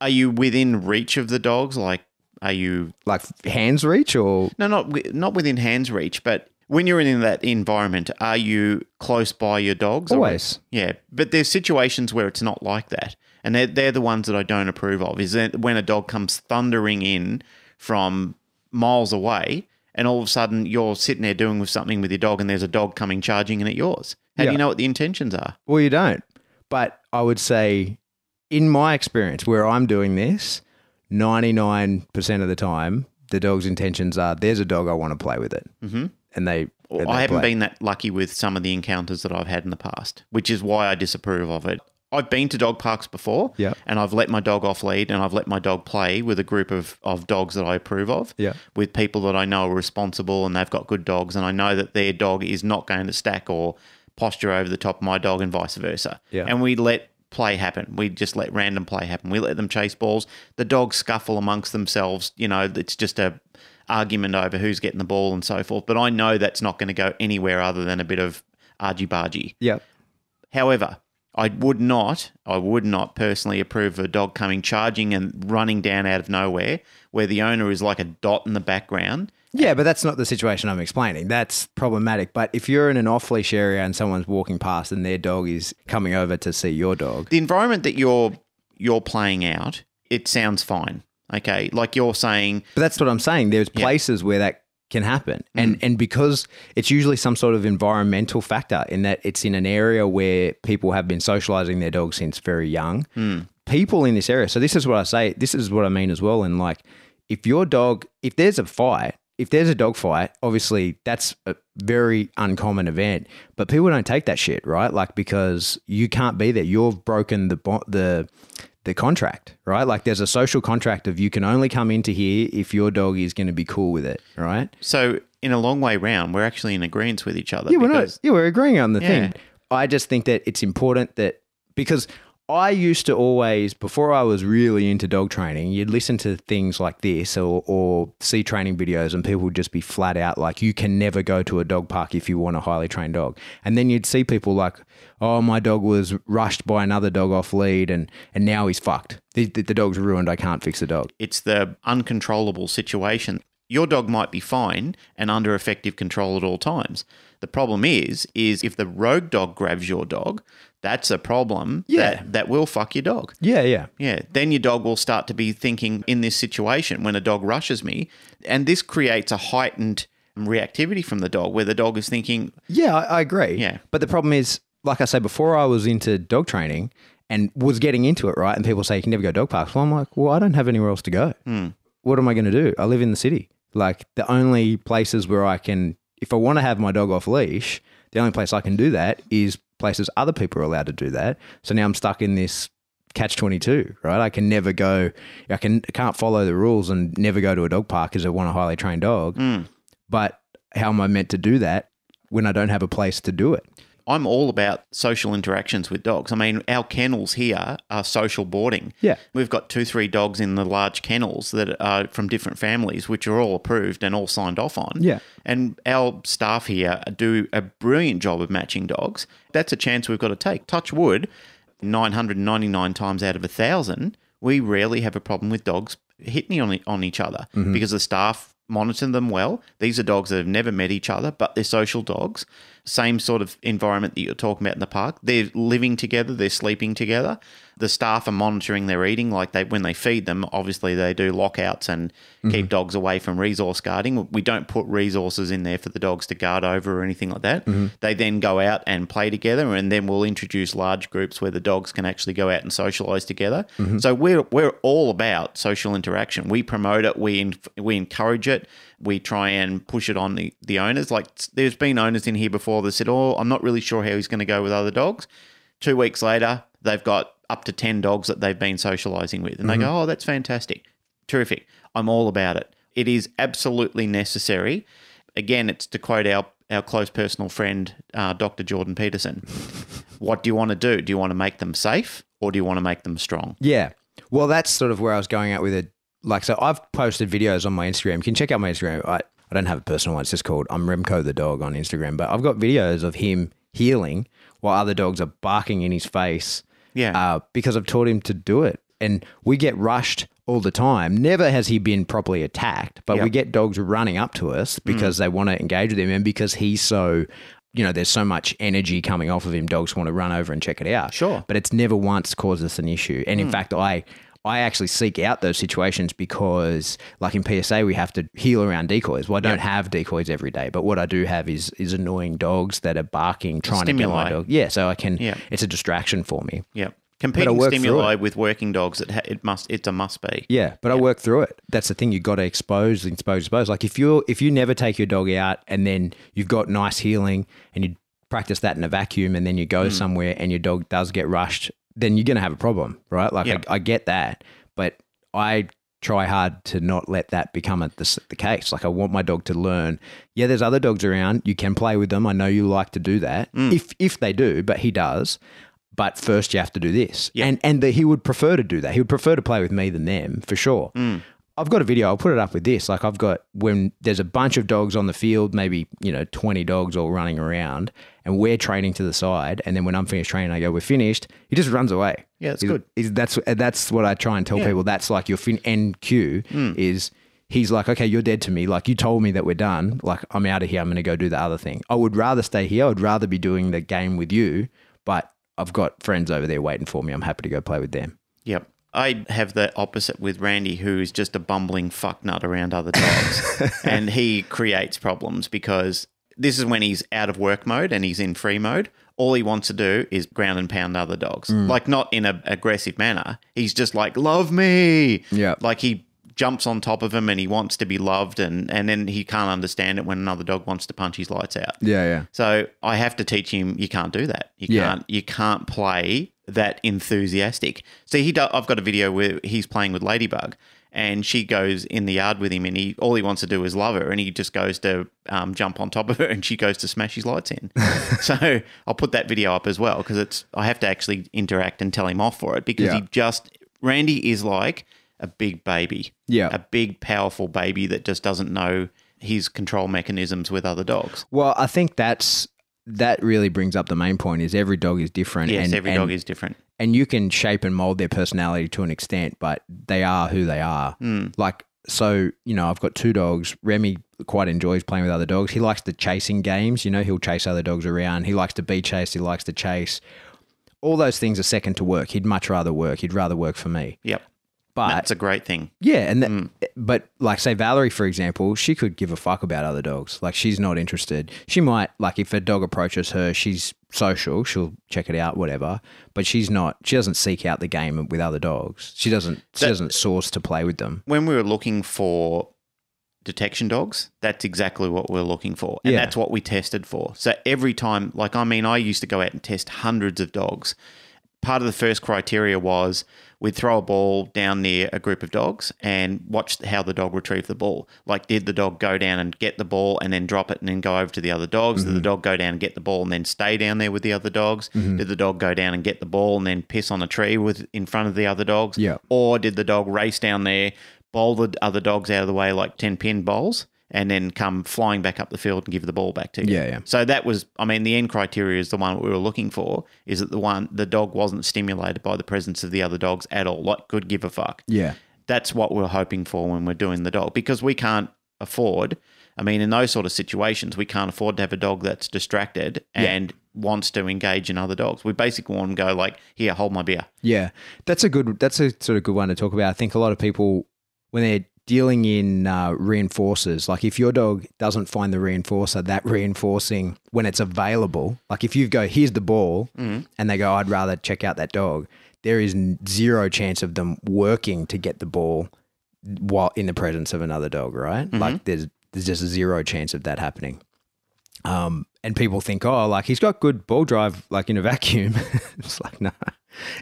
Speaker 3: are you within reach of the dogs? Like, are you
Speaker 2: Like hands reach or
Speaker 3: no, not not within hands reach, but when you're in that environment, are you close by your dogs? or-
Speaker 2: always.
Speaker 3: Yeah, but there's situations where it's not like that, and they're they're the ones that I don't approve of. Is that when a dog comes thundering in from miles away, and all of a sudden you're sitting there doing with something with your dog, and there's a dog coming charging in at yours. How do you know what the intentions are?
Speaker 2: Well, you don't. But I would say, in my experience, where I'm doing this, 99% of the time, the dog's intentions are there's a dog, I want to play with it. Mm-hmm. And they. And
Speaker 3: I haven't
Speaker 2: play.
Speaker 3: been that lucky with some of the encounters that I've had in the past, which is why I disapprove of it. I've been to dog parks before,
Speaker 2: Yeah.
Speaker 3: and I've let my dog off lead, and I've let my dog play with a group of, of dogs that I approve of,
Speaker 2: Yeah.
Speaker 3: with people that I know are responsible and they've got good dogs, and I know that their dog is not going to stack or posture over the top of my dog, and vice versa.
Speaker 2: Yeah.
Speaker 3: And we let play happen. We just let random play happen. We let them chase balls. The dogs scuffle amongst themselves. You know, it's just a argument over who's getting the ball and so forth. But I know that's not going to go anywhere other than a bit of argy bargy.
Speaker 2: Yep.
Speaker 3: However, I would not, I would not personally approve of a dog coming charging and running down out of nowhere where the owner is like a dot in the background.
Speaker 2: Yeah, but that's not the situation I'm explaining. That's problematic. But if you're in an off leash area and someone's walking past and their dog is coming over to see your dog,
Speaker 3: The environment that you're you're playing out, it sounds fine. Okay, like you're saying,
Speaker 2: But that's what I'm saying. There's places where that can happen.
Speaker 3: Mm.
Speaker 2: And and because it's usually some sort of environmental factor in that it's in an area where people have been socializing their dogs since very young.
Speaker 3: Mm.
Speaker 2: People in this area. So this is what I say, this is what I mean as well. And like if your dog if there's a fight, if there's a dog fight, obviously that's a very uncommon event, but people don't take that shit, right? Like because you can't be there. You've broken the the the contract, right? Like there's a social contract of you can only come into here if your dog is going to be cool with it, right?
Speaker 3: so in a long way round, we're actually in agreement with each other.
Speaker 2: Yeah, we're not. Yeah, we're agreeing on the
Speaker 3: Yeah.
Speaker 2: thing. I just think that it's important that because I used to always, before I was really into dog training, you'd listen to things like this or, or see training videos, and people would just be flat out like, you can never go to a dog park if you want a highly trained dog. And then you'd see people like, oh, my dog was rushed by another dog off lead, and, and now he's fucked. The, the, the dog's ruined. I can't fix the dog.
Speaker 3: it's the uncontrollable situation. Your dog might be fine and under effective control at all times. The problem is, is if the rogue dog grabs your dog, that's a problem
Speaker 2: Yeah.
Speaker 3: that, that will fuck your dog.
Speaker 2: Yeah, yeah.
Speaker 3: Yeah, then your dog will start to be thinking in this situation when a dog rushes me, and this creates a heightened reactivity from the dog where the dog is thinking,
Speaker 2: Yeah, I, I agree.
Speaker 3: Yeah.
Speaker 2: But the problem is, like I said, before I was into dog training and was getting into it, right? And people say you can never go dog parks. Well, I'm like, well, I don't have anywhere else to go. Hmm. What am I going to do? I live in the city. Like the only places where I can, if I want to have my dog off leash, the only place I can do that is places other people are allowed to do that. So now I'm stuck in this catch 22 right i can never go i can can't follow the rules and never go to a dog park because i want a highly trained dog mm. but how am I meant to do that when I don't have a place to do it?
Speaker 3: I'm all about social interactions with dogs. I mean, our kennels here are social boarding.
Speaker 2: Yeah.
Speaker 3: We've got two, three dogs in the large kennels that are from different families, which are all approved and all signed off on.
Speaker 2: Yeah.
Speaker 3: And our staff here do a brilliant job of matching dogs. That's a chance we've got to take. Touch wood, 999 times out of a thousand, we rarely have a problem with dogs hitting on, on each other mm-hmm. because the staff monitor them well. These are dogs that have never met each other, but they're social dogs. Same sort of environment that you're talking about in the park. They're living together, they're sleeping together. The staff are monitoring their eating. Like they, when they feed them, obviously they do lockouts and keep mm-hmm. dogs away from resource guarding. We don't put resources in there for the dogs to guard over or anything like that. Mm-hmm. They then go out and play together, and then we'll introduce large groups where the dogs can actually go out and socialize together. Mm-hmm. So we're we're all about social interaction. We promote it. We we encourage it. We try and push it on the, the owners. Like there's been owners in here before that said, "Oh, I'm not really sure how he's going to go with other dogs." Two weeks later, they've got up to 10 dogs that they've been socializing with. And they go, oh, that's fantastic. Terrific. I'm all about it. It is absolutely necessary. Again, it's to quote our, our close personal friend, uh, Dr. Jordan Peterson. what do you want to do? Do you want to make them safe or do you want to make them strong?
Speaker 2: Yeah. Well, that's sort of where I was going at with it. Like, so I've posted videos on my Instagram. You can check out my Instagram. I, I don't have a personal one. It's just called I'm Remco the dog on Instagram. But I've got videos of him heeling while other dogs are barking in his face.
Speaker 3: Yeah.
Speaker 2: Uh, because I've taught him to do it. And we get rushed all the time. Never has he been properly attacked, but we get dogs running up to us because they want to engage with him and because he's so, you know, there's so much energy coming off of him. Dogs want to run over and check it out.
Speaker 3: Sure.
Speaker 2: But it's never once caused us an issue. And in fact, I. I actually seek out those situations because, like in PSA, we have to heel around decoys. Well, I don't have decoys every day, but what I do have is is annoying dogs that are barking, trying to get my dog. Yeah, so I can.
Speaker 3: Yeah.
Speaker 2: It's a distraction for me.
Speaker 3: Yeah. Competing stimuli with working dogs, it, ha- it must, it's a must be.
Speaker 2: Yeah, but I work through it. That's the thing. you've got to expose, expose, expose. Like if you if you never take your dog out and then you've got nice heeling and you practice that in a vacuum and then you go hmm. somewhere and your dog does get rushed, then you're gonna have a problem, right? Like
Speaker 3: Yeah.
Speaker 2: I, I get that, but I try hard to not let that become a, the, the case. Like I want my dog to learn. Yeah, there's other dogs around. You can play with them. I know you like to do that. Mm. If if they do, but he does. But first, you have to do this,
Speaker 3: Yeah.
Speaker 2: and and that he would prefer to do that. He would prefer to play with me than them for sure. Mm. I've got a video. I'll put it up with this. Like I've got when there's a bunch of dogs on the field, maybe you know twenty dogs all running around, and we're training to the side. And then when I'm finished training, I go, "We're finished." He just runs away.
Speaker 3: Yeah, that's
Speaker 2: He's-
Speaker 3: good.
Speaker 2: he's- that's that's what I try and tell people. That's like your fin NQ
Speaker 3: Hmm.
Speaker 2: is. He's like, okay, you're dead to me. Like you told me that we're done. Like I'm out of here. I'm going to go do the other thing. I would rather stay here. I would rather be doing the game with you, but I've got friends over there waiting for me. I'm happy to go play with them.
Speaker 3: Yep. I have the opposite with Randy, who is just a bumbling fucknut around other dogs. and he creates problems because this is when he's out of work mode and he's in free mode. All he wants to do is ground and pound other dogs. Mm. Like, not in an aggressive manner. He's just like, love me.
Speaker 2: Yeah.
Speaker 3: Like, he jumps on top of him and he wants to be loved. And, and then he can't understand it when another dog wants to punch his lights out.
Speaker 2: Yeah, yeah.
Speaker 3: So I have to teach him you can't do that. You
Speaker 2: Yeah.
Speaker 3: can't you can't play that enthusiastic. See, he do, I've got a video where he's playing with Ladybug, and she goes in the yard with him, and he all he wants to do is love her, and he just goes to um, jump on top of her, and she goes to smash his lights in. so I'll put that video up as well because it's I have to actually interact and tell him off for it because
Speaker 2: Yeah.
Speaker 3: he just Randy is like a big baby,
Speaker 2: Yeah.
Speaker 3: a big powerful baby that just doesn't know his control mechanisms with other dogs.
Speaker 2: Well, I think that's that really brings up the main point is every dog is different.
Speaker 3: Yes,
Speaker 2: and,
Speaker 3: every
Speaker 2: and,
Speaker 3: dog is different.
Speaker 2: and you can shape and mold their personality to an extent, but they are who they are.
Speaker 3: Hmm.
Speaker 2: Like so, you know, I've got two dogs. Remy quite enjoys playing with other dogs. He likes the chasing games. You know, he'll chase other dogs around. He likes to be chased. He likes to chase. All those things are second to work. He'd much rather work. He'd rather work for me.
Speaker 3: Yep.
Speaker 2: But
Speaker 3: That's a great thing.
Speaker 2: yeah, and that, mm. but like say Valerie for example, she could give a fuck about other dogs. Like she's not interested. She might like if a dog approaches her, she's social, she'll check it out, whatever. But she's not. She doesn't seek out the game with other dogs. She doesn't. She
Speaker 3: That-
Speaker 2: doesn't source to play with them.
Speaker 3: When we were looking for detection dogs, that's exactly what we're looking for. And
Speaker 2: Yeah.
Speaker 3: that's what we tested for. So every time, like, I mean, I used to go out and test hundreds of dogs. Part of the first criteria was we'd throw a ball down near a group of dogs and watch how the dog retrieved the ball. Like, did the dog go down and get the ball and then drop it and then go over to the other dogs? Did the mm-hmm. dog go down and get the ball and then stay down there with the other dogs? Mm-hmm. Did the dog go down and get the ball and then piss on a tree with in front of the other dogs?
Speaker 2: Yeah.
Speaker 3: Or did the dog race down there, bowl the other dogs out of the way like 10 pin bowls, and then come flying back up the field and give the ball back to you?
Speaker 2: Yeah, yeah.
Speaker 3: So that was, I mean, the end criteria is the one we were looking for is that the one, the dog wasn't stimulated by the presence of the other dogs at all, like could give a fuck.
Speaker 2: Yeah.
Speaker 3: That's what we're hoping for when we're doing the dog because we can't afford I mean, in those sort of situations, we can't afford to have a dog that's distracted and wants to engage in other dogs. We basically want them to go like, "Here, hold my beer."
Speaker 2: Yeah, that's a good. That's a sort of good one to talk about. I think a lot of people when they're dealing in uh, reinforcers, like if your dog doesn't find the reinforcer that reinforcing when it's available, like if you go, "Here's the ball," and they go, "I'd rather check out that dog," there is zero chance of them working to get the ball while in the presence of another dog, right? Like there's there's just zero chance of that happening. Um, and people think, oh, like he's got good ball drive, like in a vacuum. it's like, no,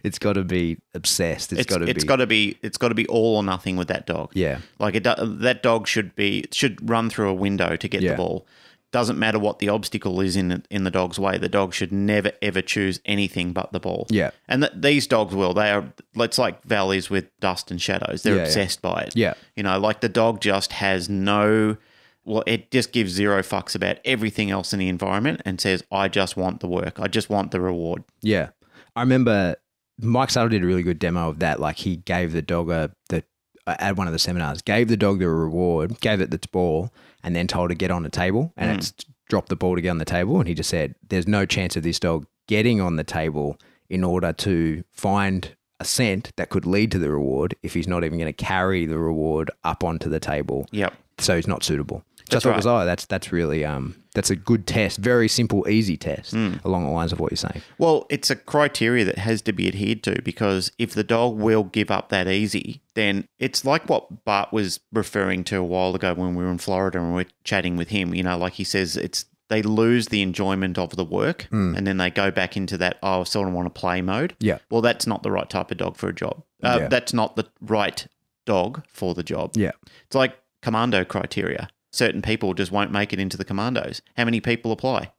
Speaker 2: it's got to be obsessed. It's
Speaker 3: It's
Speaker 2: got to
Speaker 3: it's
Speaker 2: be,
Speaker 3: got to be it's got to be all or nothing with that dog.
Speaker 2: yeah,
Speaker 3: Like it, that dog should be should run through a window to get
Speaker 2: Yeah.
Speaker 3: the ball. Doesn't matter what the obstacle is in in the dog's way. The dog should never ever choose anything but the ball.
Speaker 2: Yeah.
Speaker 3: and th- these dogs will. They are. It's like valleys with dust and shadows. They're
Speaker 2: Yeah, yeah.
Speaker 3: obsessed by it.
Speaker 2: Yeah.
Speaker 3: you know, like the dog just has no. Well, it just gives zero fucks about everything else in the environment and says, "I just want the work. I just want the reward."
Speaker 2: yeah. I remember Mike Suttle did a really good demo of that. Like he gave the dog a the at one of the seminars, gave the dog the reward, gave it the ball, and then told it to get on the table, and mm. it's dropped the ball to get on the table, and he just said, "There's no chance of this dog getting on the table in order to find." A scent that could lead to the reward if he's not even going to carry the reward up onto the table.
Speaker 3: Yep.
Speaker 2: so he's not suitable. So
Speaker 3: That's
Speaker 2: I thought it was,
Speaker 3: right.
Speaker 2: oh, that's that's really um that's a good test, very simple, easy test
Speaker 3: Hmm.
Speaker 2: along the lines of what you're saying.
Speaker 3: Well, it's a criteria that has to be adhered to because if the dog will give up that easy, then it's like what Bart was referring to a while ago when we were in Florida and we are chatting with him. You know, like he says, it's they lose the enjoyment of the work and then they go back into that, oh, I sort of want to play mode.
Speaker 2: Yeah.
Speaker 3: Well, that's not the right type of dog for a job. Uh,
Speaker 2: Yeah.
Speaker 3: That's not the right dog for the job.
Speaker 2: Yeah,
Speaker 3: It's like commando criteria. Certain people just won't make it into the commandos. How many people apply?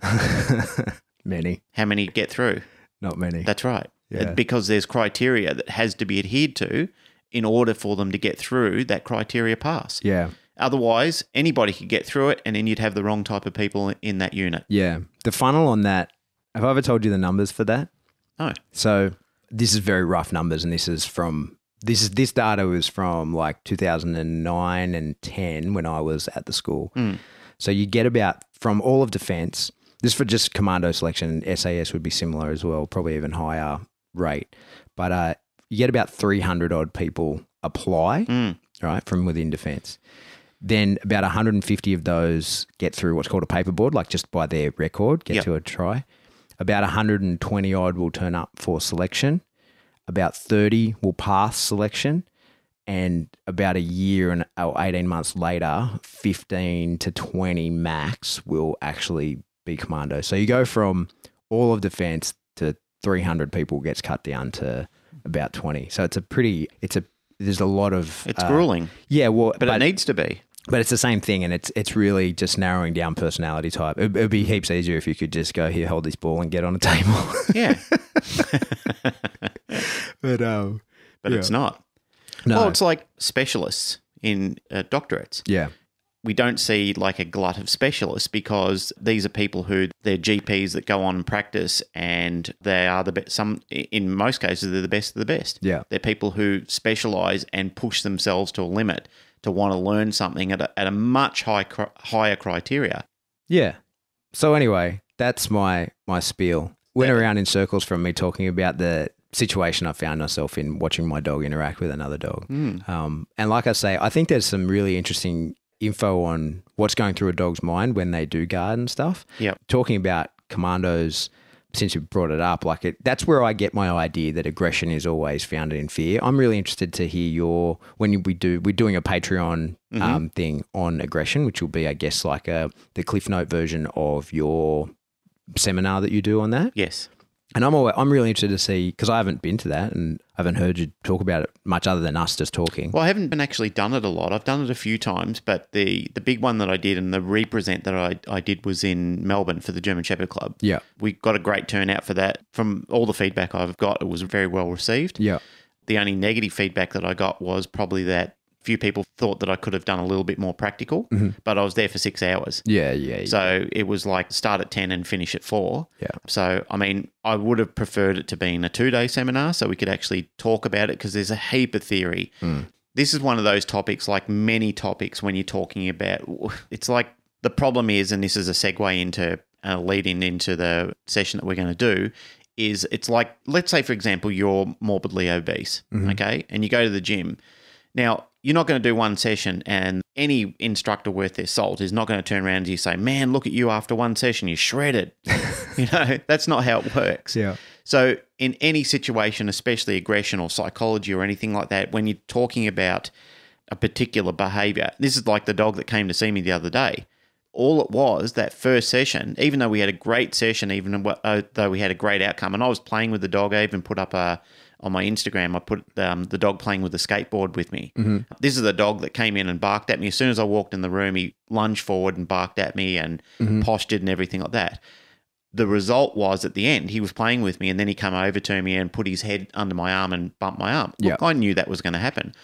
Speaker 2: many,
Speaker 3: How many get through?
Speaker 2: not many.
Speaker 3: That's right.
Speaker 2: Uh, yeah.
Speaker 3: Because there's criteria that has to be adhered to in order for them to get through that criteria pass.
Speaker 2: yeah,
Speaker 3: Otherwise, anybody could get through it and then you'd have the wrong type of people in that unit.
Speaker 2: yeah. The funnel on that. Have I ever told you the numbers for that?
Speaker 3: No.
Speaker 2: So this is very rough numbers, and this is from this is this data was from like 2009 and 10 when I was at the school. So you get about from all of defense. This is for just commando selection. SAS would be similar as well, probably even higher rate. But uh, you get about 300 odd people apply,
Speaker 3: Mm.
Speaker 2: right, from within defense. Then about 150 of those get through what's called a paperboard, like just by their record, get
Speaker 3: Yep.
Speaker 2: to a try. About 120 odd will turn up for selection. About 30 will pass selection. And about a year and or 18 months later, 15 to 20 max will actually be commando. So you go from all of defense to 300 people gets cut down to about 20. So it's a pretty, it's a, there's a lot of.
Speaker 3: It's
Speaker 2: uh,
Speaker 3: grueling,
Speaker 2: Yeah, well,
Speaker 3: but, it needs to be.
Speaker 2: But it's the same thing, and it's it's really just narrowing down personality type. It, it'd be heaps easier if you could just go here, hold this ball, and get on a table.
Speaker 3: Yeah,
Speaker 2: but um,
Speaker 3: but it's not.
Speaker 2: no,
Speaker 3: Well, it's like specialists in uh, doctorates.
Speaker 2: yeah,
Speaker 3: we don't see like a glut of specialists because these are people who they're GPs that go on and practice and they are the best. Some in most cases they're the best of the best.
Speaker 2: Yeah.
Speaker 3: they're people who specialize and push themselves to a limit to want to learn something at a, at a much high, higher criteria.
Speaker 2: yeah. So anyway, that's my my spiel. Went around in circles from me talking about the situation I found myself in watching my dog interact with another dog. Um, and like I say, I think there's some really interesting info on what's going through a dog's mind when they do guard and stuff.
Speaker 3: Yep.
Speaker 2: Talking about commandos, since you brought it up, like it, that's where I get my idea that aggression is always founded in fear. I'm really interested to hear your when we do we're doing a Patreon um, thing on aggression, which will be, I guess, like a the Cliff Note version of your seminar that you do on that.
Speaker 3: Yes,
Speaker 2: And I'm always, I'm really interested to see because I haven't been to that and I haven't heard you talk about it much other than us just talking.
Speaker 3: Well, I haven't been actually done it a lot. I've done it a few times, but the the big one that I did and the represent that I, I did was in Melbourne for the German Shepherd Club.
Speaker 2: Yeah.
Speaker 3: We got a great turnout for that. From all the feedback I've got, it was very well received.
Speaker 2: Yeah.
Speaker 3: The only negative feedback that I got was probably that few people thought that I could have done a little bit more practical, mm-hmm. but I was there for six hours.
Speaker 2: Yeah. Yeah. yeah.
Speaker 3: So it was like start at 10 and finish at 4.
Speaker 2: Yeah.
Speaker 3: So, I mean, I would have preferred it to be in a two day seminar so we could actually talk about it because there's a heap of theory. Mm. this is one of those topics, like many topics, when you're talking about it's like the problem is, and this is a segue into uh, leading into the session that we're going to do, is it's like, let's say, for example, you're morbidly obese, mm-hmm. okay, and you go to the gym. Now, you're not going to do one session, and any instructor worth their salt is not going to turn around to you and say, Man, look at you after one session, you're shredded. you know, that's not how it works.
Speaker 2: Yeah.
Speaker 3: So, in any situation, especially aggression or psychology or anything like that, when you're talking about a particular behavior, this is like the dog that came to see me the other day. All it was that first session, even though we had a great session, even though we had a great outcome, and I was playing with the dog, I even put up a on my Instagram. I put um, the dog playing with the skateboard with me. Mm-hmm. This is the dog that came in and barked at me. As soon as I walked in the room. He lunged forward and barked at me and mm-hmm. postured and everything like that. The result was at the end he was playing with me and then he came over to me and put his head under my arm and bumped my arm. Look i knew that was going to happen.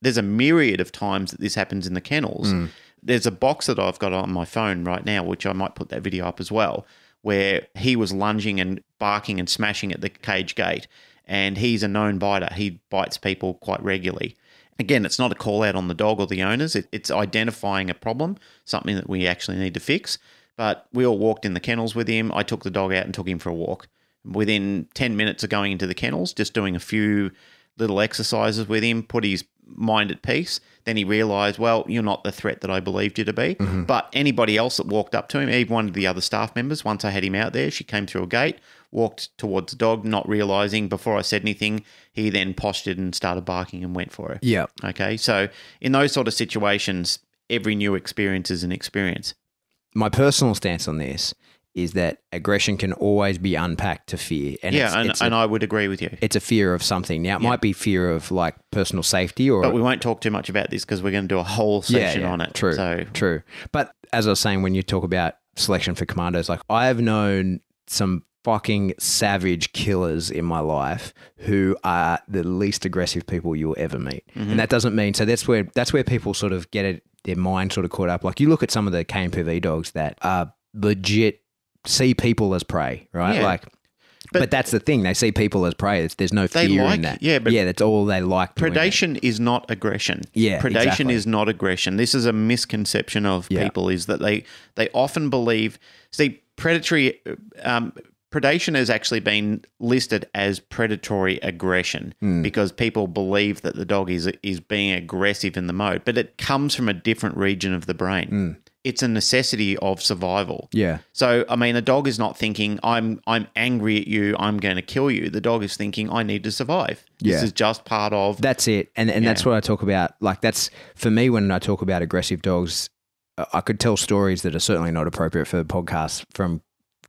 Speaker 3: There's a myriad of times that this happens in the kennels. Mm. There's a box that i've got on my phone right now which i might put that video up as well where he was lunging and barking and smashing at the cage gate and he's a known biter he bites people quite regularly Again, it's not a call out on the dog or the owners. It, it's identifying a problem, something that we actually need to fix. But we all walked in the kennels with him. I took the dog out and took him for a walk. Within 10 minutes of going into the kennels, just doing a few little exercises with him, put his mind at peace. Then he realized, well, you're not the threat that I believed you to be. Mm-hmm. But anybody else that walked up to him, even one of the other staff members, once I had him out there, she came through a gate, walked towards the dog, not realizing before I said anything, he then postured and started barking and went for her.
Speaker 2: Yeah.
Speaker 3: Okay. So in those sort of situations, every new experience is an experience.
Speaker 2: My personal stance on this is that aggression can always be unpacked to fear. And
Speaker 3: yeah,
Speaker 2: it's,
Speaker 3: and,
Speaker 2: it's,
Speaker 3: and I would agree with you.
Speaker 2: it's a fear of something. Now, it might be fear of like personal safety or
Speaker 3: But we won't talk too much about this because we're going to do a whole section on it.
Speaker 2: True.
Speaker 3: So
Speaker 2: True. But as I was saying, when you talk about selection for commandos, like I have known some fucking savage killers in my life who are the least aggressive people you'll ever meet.
Speaker 3: Mm-hmm.
Speaker 2: And that doesn't mean so that's where that's where people sort of get it their mind sort of caught up. Like you look at some of the KNPV dogs that are legit see people as prey, right?
Speaker 3: Yeah.
Speaker 2: Like but,
Speaker 3: But-
Speaker 2: that's the thing. They see people as prey. It's, there's no
Speaker 3: They
Speaker 2: fear
Speaker 3: like-
Speaker 2: in that.
Speaker 3: yeah, but
Speaker 2: yeah, that's all they like.
Speaker 3: predation is not aggression.
Speaker 2: Yeah,
Speaker 3: predation
Speaker 2: exactly.
Speaker 3: is not aggression. This is a misconception of
Speaker 2: Yeah.
Speaker 3: people is that they they often believe. See, predatory um, predation has actually been listed as predatory aggression
Speaker 2: Hmm.
Speaker 3: because people believe that the dog is is being aggressive in the mode, but it comes from a different region of the brain.
Speaker 2: Hmm.
Speaker 3: It's a necessity of survival.
Speaker 2: Yeah.
Speaker 3: So I mean, a dog is not thinking I'm I'm angry at you. I'm going to kill you. The dog is thinking I need to survive.
Speaker 2: Yeah.
Speaker 3: This is just part of
Speaker 2: That's it. And and that's what I talk about. Like that's for me when I talk about aggressive dogs, I could tell stories that are certainly not appropriate for the podcast from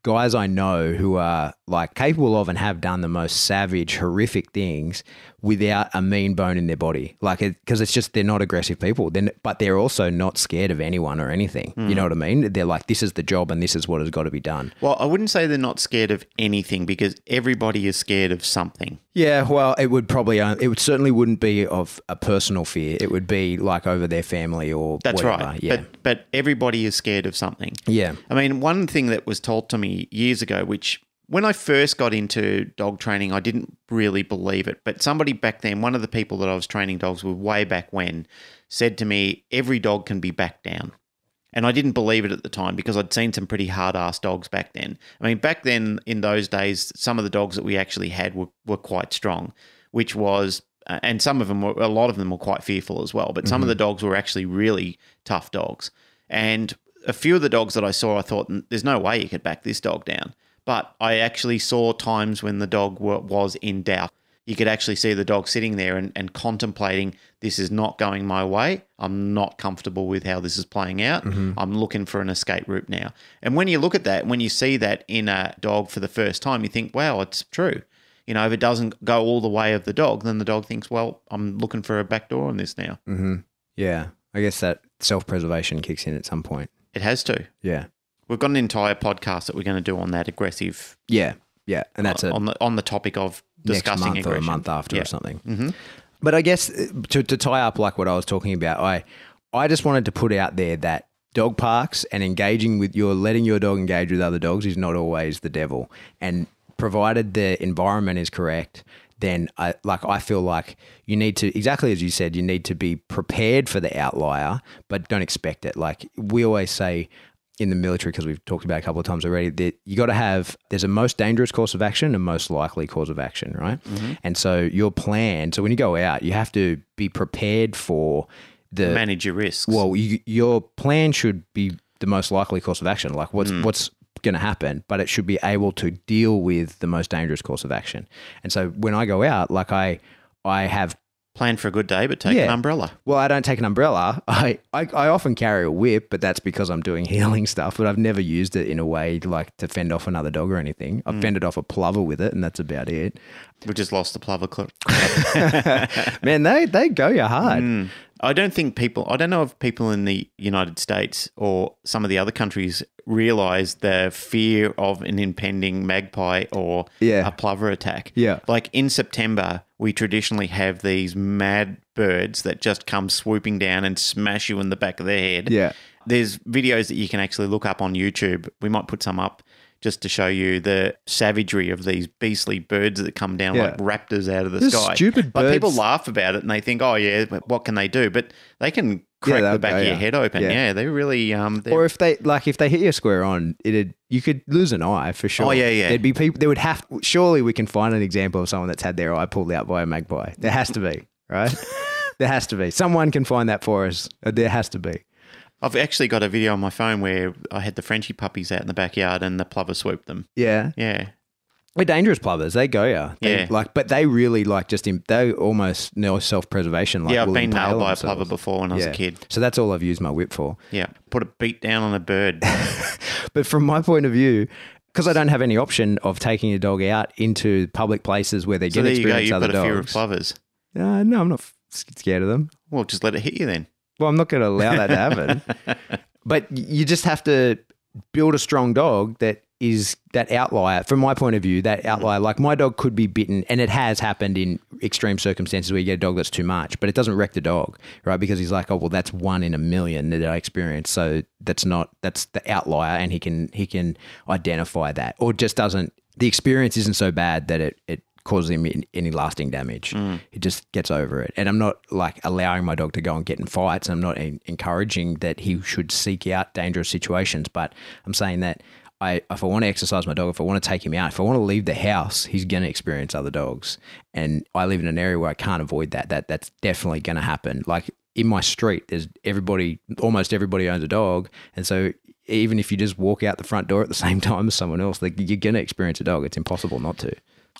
Speaker 2: guys I know who are like capable of and have done the most savage, horrific things without a mean bone in their body. Like because it's just they're not aggressive people. Then but they're also not scared of anyone or anything.
Speaker 3: Hmm.
Speaker 2: You know what I mean? They're like this is the job and this is what has got to be done.
Speaker 3: Well, I wouldn't say they're not scared of anything because everybody is scared of something.
Speaker 2: Yeah, well, it would probably uh, it would certainly wouldn't be of a personal fear. It would be like over their family or
Speaker 3: That's
Speaker 2: whatever.
Speaker 3: right.
Speaker 2: Yeah,
Speaker 3: But but everybody is scared of something.
Speaker 2: yeah,
Speaker 3: I mean, one thing that was told to me years ago, which when I first got into dog training, I didn't really believe it. But somebody back then, one of the people that I was training dogs with way back when, said to me, every dog can be backed down. And I didn't believe it at the time because I'd seen some pretty hard ass dogs back then. I mean, back then in those days, some of the dogs that we actually had were, were quite strong, which was, uh, and some of them were, a lot of them were quite fearful as well. But some of the dogs were actually really tough dogs. And a few of the dogs that I saw, I thought, there's no way you could back this dog down. But I actually saw times when the dog wa- was in doubt. You could actually see the dog sitting there and, and contemplating, this is not going my way. I'm not comfortable with how this is playing out. Mm-hmm. I'm looking for an escape route now. And when you look at that, when you see that in a dog for the first time, you think, wow, it's true. You know, if it doesn't go all the way of the dog, then the dog thinks, well, I'm looking for a back door on this now. Mm-hmm.
Speaker 2: yeah. I guess that self preservation kicks in at some point.
Speaker 3: It has to.
Speaker 2: Yeah,
Speaker 3: We've got an entire podcast that we're going to do on that aggressive
Speaker 2: yeah, yeah, and that's a
Speaker 3: on the on the topic of
Speaker 2: next
Speaker 3: discussing
Speaker 2: month
Speaker 3: aggression.
Speaker 2: or a month after
Speaker 3: Yeah.
Speaker 2: or something. Mm-hmm. But I guess uh, to, to tie up like what I was talking about, I I just wanted to put out there that dog parks and engaging with your letting your dog engage with other dogs is not always the devil, and provided the environment is correct, then I like I feel like you need to exactly as you said, you need to be prepared for the outlier, but don't expect it. Like we always say in the military, because we've talked about a couple of times already, that you got to have there's a most dangerous course of action and most likely course of action, right? Mm-hmm. And so your plan. So when you go out, you have to be prepared for the
Speaker 3: Manage your risks.
Speaker 2: well, you, your plan should be the most likely course of action. Like what's mm. what's going to happen, but it should be able to deal with the most dangerous course of action. And so when I go out, like I I have
Speaker 3: plan for a good day, but take an
Speaker 2: Yeah.
Speaker 3: umbrella.
Speaker 2: well, I don't take an umbrella. I, I I often carry a whip, but that's because I'm doing heeling stuff. But I've never used it in a way like to fend off another dog or anything. I've mm. fended off a plover with it, and that's about it.
Speaker 3: We just lost the plover clip.
Speaker 2: Man, they they go you hard. Mm.
Speaker 3: I don't think people, I don't know if people in the United States or some of the other countries realize the fear of an impending magpie or
Speaker 2: Yeah.
Speaker 3: a plover attack.
Speaker 2: Yeah.
Speaker 3: Like in September, we traditionally have these mad birds that just come swooping down and smash you in the back of the head.
Speaker 2: Yeah.
Speaker 3: There's videos that you can actually look up on YouTube. We might put some up just to show you the savagery of these beastly birds that come down
Speaker 2: Yeah.
Speaker 3: like raptors out of the
Speaker 2: They're
Speaker 3: sky.
Speaker 2: stupid
Speaker 3: Like people laugh about it and they think, oh yeah, but what can they do? But they can crack
Speaker 2: they'll
Speaker 3: the back
Speaker 2: go,
Speaker 3: of your
Speaker 2: yeah.
Speaker 3: head open.
Speaker 2: Yeah.
Speaker 3: Yeah, they really um.
Speaker 2: Or if they like, if they hit you square on, it'd you could lose an eye for sure.
Speaker 3: Oh, yeah, yeah.
Speaker 2: There'd be people. There would have. Surely we can find an example of someone that's had their eye pulled out by a magpie. There has to be, right? there has to be. Someone can find that for us. Uh, There has to be.
Speaker 3: I've actually got a video on my phone where I had the Frenchie puppies out in the backyard and the plover swooped them.
Speaker 2: Yeah,
Speaker 3: Yeah,
Speaker 2: they're dangerous plovers. They go yeah. They,
Speaker 3: Yeah.
Speaker 2: Like, but they really like just in, they almost know self preservation. Like
Speaker 3: yeah. I've been nailed by a plover before when I was
Speaker 2: Yeah.
Speaker 3: a kid.
Speaker 2: So that's all I've used my whip for.
Speaker 3: Yeah, put a beat down on a bird.
Speaker 2: But from my point of view, because I don't have any option of taking a dog out into public places where they're
Speaker 3: so there
Speaker 2: to
Speaker 3: you go.
Speaker 2: experience
Speaker 3: You've
Speaker 2: other
Speaker 3: got a fear of
Speaker 2: dogs.
Speaker 3: plovers.
Speaker 2: Uh, no, I'm not scared of them.
Speaker 3: Well, just let it hit you then.
Speaker 2: Well, I'm not going to allow that to happen. but you just have to build a strong dog that is that outlier. From my point of view, that mm-hmm. outlier, like my dog could be bitten, and it has happened in extreme circumstances where you get a dog that's too much, but it doesn't wreck the dog, right? Because he's like, oh well, that's one in a million that I experience. So that's not that's the outlier, and he can he can identify that, or just doesn't. The experience isn't so bad that it it causes him any lasting damage. Mm. He just gets over it. And I'm not like allowing my dog to go and get in fights. I'm not en- encouraging that he should seek out dangerous situations, but I'm saying that I, if I want to exercise my dog, if I want to take him out, if I want to leave the house, he's going to experience other dogs. And I live in an area where I can't avoid that. That that's definitely going to happen. Like in my street, there's everybody, almost everybody owns a dog, and so even if you just walk out the front door at the same time as someone else, like you're going to experience a dog. It's impossible not to.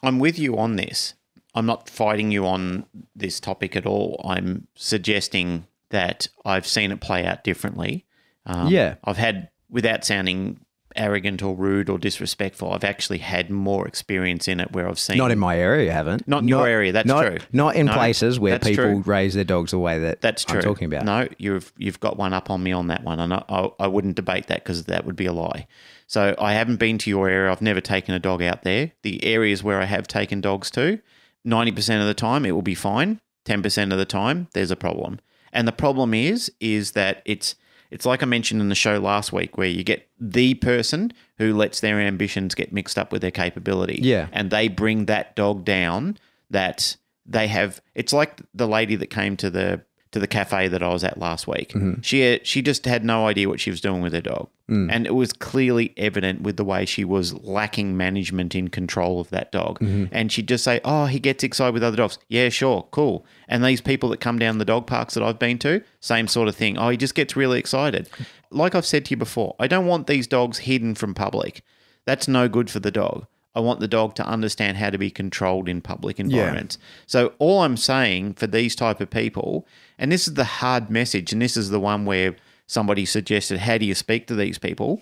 Speaker 3: I'm with you on this. I'm not fighting you on this topic at all. I'm suggesting that I've seen it play out differently. Um,
Speaker 2: Yeah.
Speaker 3: I've had, without sounding arrogant or rude or disrespectful, I've actually had more experience in it where I've seen
Speaker 2: Not in my area, you haven't.
Speaker 3: Not in your area, that's
Speaker 2: not,
Speaker 3: true.
Speaker 2: Not in
Speaker 3: No,
Speaker 2: places where people
Speaker 3: true.
Speaker 2: raise their dogs the way that
Speaker 3: That's true.
Speaker 2: I'm talking about.
Speaker 3: No, you've you've got one up on me on that one, and I, I, I wouldn't debate that because that would be a lie. So I haven't been to your area. I've never taken a dog out there. The areas where I have taken dogs to, ninety percent of the time it will be fine. Ten percent of the time there's a problem, and the problem is is that it's it's like I mentioned in the show last week, where you get the person who lets their ambitions get mixed up with their capability.
Speaker 2: Yeah.
Speaker 3: and they bring that dog down. That they have. It's like the lady that came to the to the cafe that I was at last week. Mm-hmm. She she just had no idea what she was doing with her dog, mm. and it was clearly evident with the way she was lacking management in control of that dog. Mm-hmm. And she'd just say, "Oh, he gets excited with other dogs. Yeah, sure, cool." And these people that come down the dog parks that I've been to, same sort of thing. Oh, he just gets really excited. Like I've said to you before, I don't want these dogs hidden from public. That's no good for the dog. I want the dog to understand how to be controlled in public environments. So all I'm saying for these type of people, and this is the hard message, and this is the one where somebody suggested, how do you speak to these people?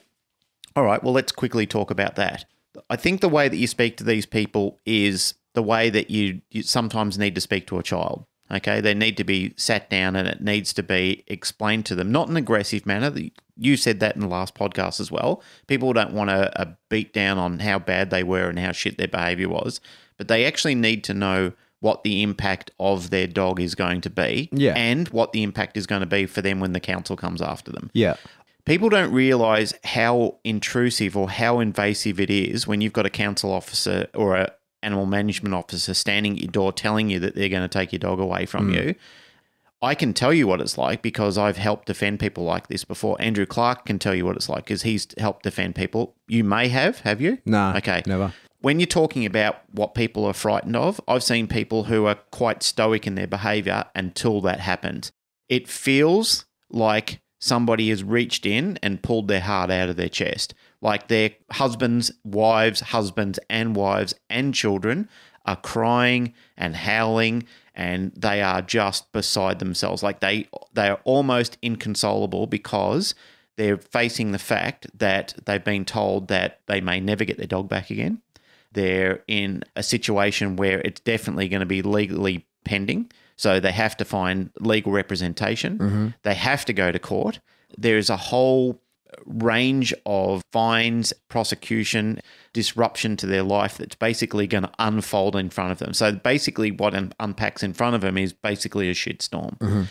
Speaker 3: All right, well, let's quickly talk about that. I think the way that you speak to these people is the way that you, you sometimes need to speak to a child. Okay, they need to be sat down and it needs to be explained to them, not in an aggressive manner. You said that in the last podcast as well. People don't want a, a beat down on how bad they were and how shit their behavior was, but they actually need to know what the impact of their dog is going to be
Speaker 2: Yeah.
Speaker 3: and what the impact is going to be for them when the council comes after them
Speaker 2: Yeah.
Speaker 3: people don't realize how intrusive or how invasive it is when you've got a council officer or a animal management officer standing at your door telling you that they're going to take your dog away from mm. you. I can tell you what it's like because I've helped defend people like this before. Andrew Clark can tell you what it's like because he's helped defend people. You may have, have you?
Speaker 2: No,
Speaker 3: Okay.
Speaker 2: never.
Speaker 3: When you're talking about what people are frightened of, I've seen people who are quite stoic in their behavior until that happens. It feels like somebody has reached in and pulled their heart out of their chest. Like their husbands, wives, husbands, and wives, and children are crying and howling and they are just beside themselves. Like they they are almost inconsolable because they're facing the fact that they've been told that they may never get their dog back again. They're in a situation where it's definitely going to be legally pending so they have to find legal representation. Mm-hmm. They have to go to court. There's a whole range of fines, prosecution, disruption to their life that's basically going to unfold in front of them. So basically, what un- unpacks in front of them is basically a shitstorm. Mm-hmm.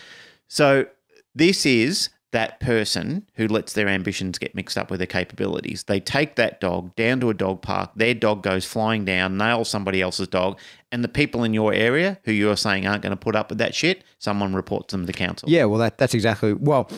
Speaker 3: So this is that person who lets their ambitions get mixed up with their capabilities. They take that dog down to a dog park, their dog goes flying down, nails somebody else's dog, and the people in your area who you're saying aren't going to put up with that shit, someone reports them to council.
Speaker 2: Yeah, well, that that's exactly. Well,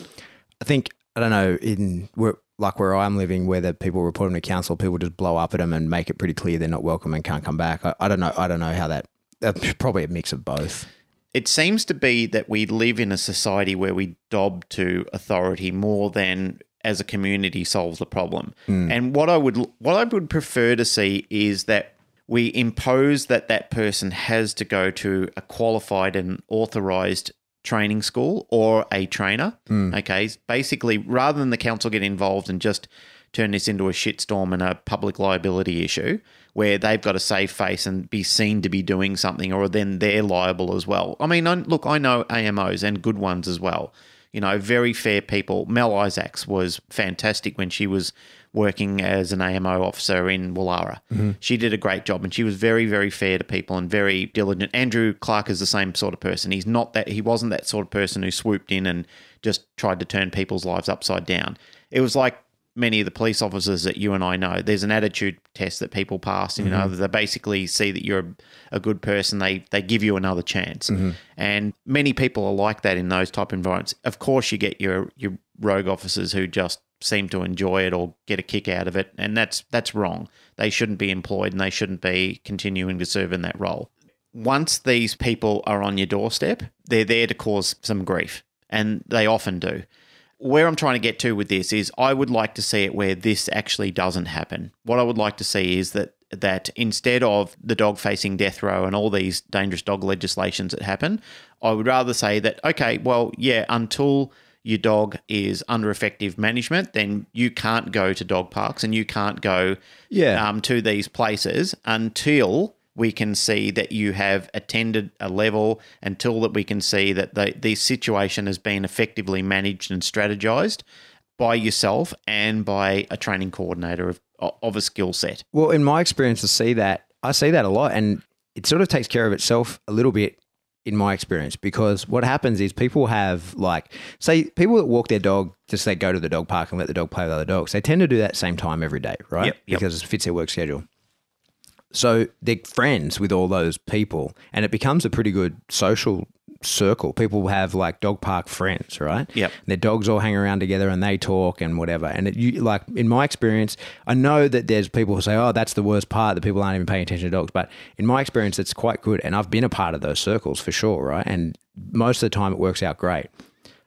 Speaker 2: I think I don't know in where like where I'm living, where the people report them to council, people just blow up at them and make it pretty clear they're not welcome and can't come back. I, I don't know. I don't know how that. That's uh, probably a mix of both.
Speaker 3: it seems to be that we live in a society where we dob to authority more than as a community solves the problem. Hmm. And what I would what I would prefer to see is that we impose that that person has to go to a qualified and authorized training school or a trainer. Okay, basically rather than the council get involved and just turn this into a shitstorm and a public liability issue where they've got to save face and be seen to be doing something or then they're liable as well. I mean, look, I know AMOs and good ones as well. You know, very fair people. Mel Isaacs was fantastic when she was working as an AMO officer in Wallara. Mm-hmm. She did a great job and she was very, very fair to people and very diligent. Andrew Clark is the same sort of person. He's not that, he wasn't that sort of person who swooped in and just tried to turn people's lives upside down. It was like many of the police officers that you and I know. There's an attitude test that people pass. You know, mm-hmm. they basically see that you're a, a good person. They they give you another chance, mm-hmm. and many people are like that in those type environments. Of course, you get your your rogue officers who just seem to enjoy it or get a kick out of it, and that's that's wrong. They shouldn't be employed, and they shouldn't be continuing to serve in that role. Once these people are on your doorstep, they're there to cause some grief, and they often do where I'm trying to get to with this is I would like to see it where this actually doesn't happen. What I would like to see is that that instead of the dog facing death row and all these dangerous dog legislations that happen, I would rather say that okay, well, yeah, until your dog is under effective management, then you can't go to dog parks and you can't go
Speaker 2: Yeah.
Speaker 3: um, to these places until we can see that you have attended a level, until that we can see that the, the situation has been effectively managed and strategized by yourself and by a training coordinator of, of a skill set.
Speaker 2: Well, in my experience, I see that I see that a lot, and it sort of takes care of itself a little bit in my experience because what happens is people have like say people that walk their dog just they go to the dog park and let the dog play with other dogs they tend to do that same time every day right
Speaker 3: Yep, yep.
Speaker 2: because it fits their work schedule so they're friends with all those people and it becomes a pretty good social circle people have like dog park friends right
Speaker 3: Yep.
Speaker 2: their dogs all hang around together and they talk and whatever. And it, you, like in my experience, I know that there's people who say, "Oh, that's the worst part that people aren't even paying attention to dogs." But in my experience, it's quite good, and I've been a part of those circles for sure, right? And most of the time, it works out great.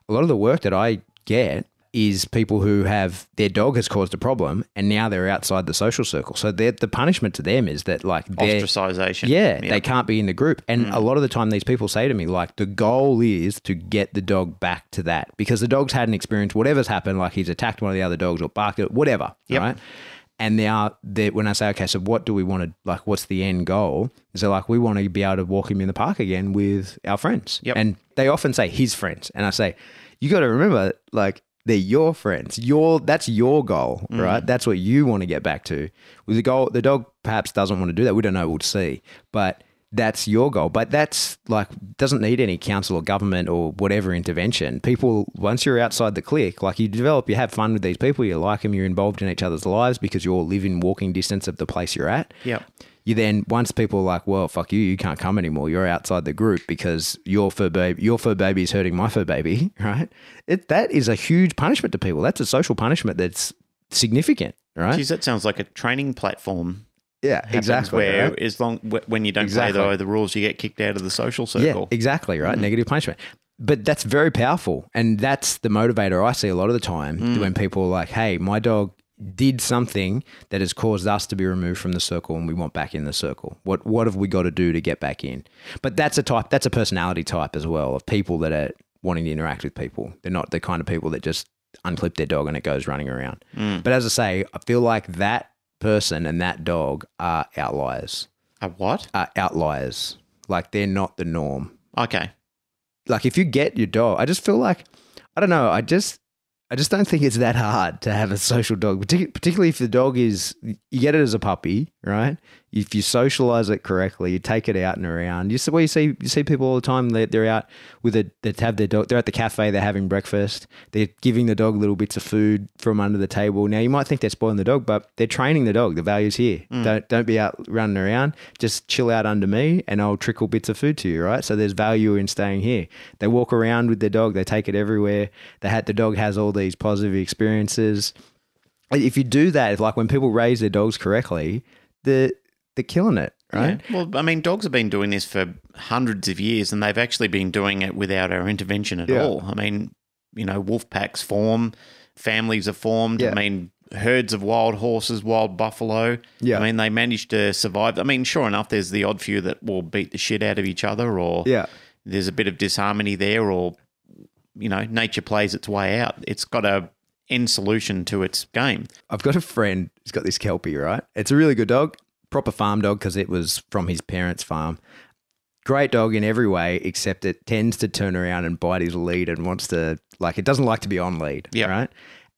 Speaker 2: A lot of the work that I get is people who have their dog has caused a problem and now they're outside the social circle. So the punishment to them is that like
Speaker 3: Ostracization.
Speaker 2: yeah, they can't be in the group. And hmm. a lot of the time, these people say to me, like, the goal is to get the dog back to that because the dog's had an experience, whatever's happened, like he's attacked one of the other dogs or barked at whatever.
Speaker 3: Yep.
Speaker 2: Right. And now, they- when I say, okay, so what do we want to, like, what's the end goal? So, like, we want to be able to walk him in the park again with our friends.
Speaker 3: Yep.
Speaker 2: And they often say his friends. And I say, you got to remember, like, they're your friends. Your that's your goal, mm. right? That's what you want to get back to. With the goal, the dog perhaps doesn't want to do that. We don't know. We'll see. But that's your goal. But that's like doesn't need any council or government or whatever intervention. People once you're outside the clique, like you develop, you have fun with these people. You like them. You're involved in each other's lives because you all live in walking distance of the place you're at
Speaker 3: Yep.
Speaker 2: You then once people are like, well, fuck you, you can't come anymore. You're outside the group because your fur baby, your fur baby is hurting my fur baby, right? It that is a huge punishment to people. That's a social punishment that's significant, right?
Speaker 3: Geez, that sounds like a training platform.
Speaker 2: yeah, exactly.
Speaker 3: Where
Speaker 2: right?
Speaker 3: as long when you don't
Speaker 2: Exactly.
Speaker 3: play the, the rules, you get kicked out of the social circle.
Speaker 2: Yeah, exactly, right? Mm. Negative punishment. But that's very powerful. And that's the motivator I see a lot of the time mm. when people are like, hey, my dog did something that has caused us to be removed from the circle and we want back in the circle. What what have we got to do to get back in? But that's a type that's a personality type as well of people that are wanting to interact with people. They're not the kind of people that just unclip their dog and it goes running around. Mm. But as I say, I feel like that person and that dog are outliers.
Speaker 3: A what?
Speaker 2: Are outliers. Like they're not the norm
Speaker 3: Okay.
Speaker 2: like if you get your dog, I just feel like I don't know. I just I just don't think it's that hard to have a social dog, particularly if the dog is you get it as a puppy, right? If you socialize it correctly, you take it out and around. You see, well, you see you see people all the time. They're, they're out with a they have their dog. They're at the cafe. They're having breakfast. They're giving the dog little bits of food from under the table. Now you might think they're spoiling the dog, but they're training the dog. The value's here. Mm. Don't don't be out running around. Just chill out under me, and I'll trickle bits of food to you. Right. So there's value in staying here. They walk around with their dog. They take it everywhere. They had the dog has all these positive experiences. If you do that, like when people raise their dogs correctly, they're they're killing it. Right.
Speaker 3: Yeah. Well, I mean, dogs have been doing this for hundreds of years, and they've actually been doing it without our intervention at
Speaker 2: Yeah.
Speaker 3: all. I mean, you know, wolf packs form, families are formed.
Speaker 2: Yeah.
Speaker 3: I mean, herds of wild horses, wild buffalo.
Speaker 2: Yeah.
Speaker 3: I mean, they managed to survive. I mean, sure enough, there's the odd few that will beat the shit out of each other, or
Speaker 2: Yeah.
Speaker 3: there's a bit of disharmony there, or you know, nature plays its way out. It's got a end solution to its game.
Speaker 2: I've got a friend who's got this Kelpie, right? It's a really good dog, proper farm dog because it was from his parents' farm. Great dog in every way, except it tends to turn around and bite his lead and wants to, like, it doesn't like to be on lead,
Speaker 3: Yeah.
Speaker 2: right?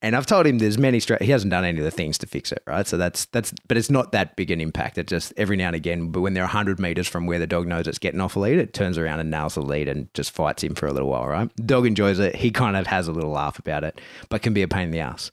Speaker 2: And I've told him there's many stra- he hasn't done any of the things to fix it, right? So that's that's but it's not that big an impact. It just every now and again, but when they're 100 meters from where the dog knows it's getting off a lead, it turns around and nails the lead and just fights him for a little while, right? Dog enjoys it. He kind of has a little laugh about it, but can be a pain in the ass.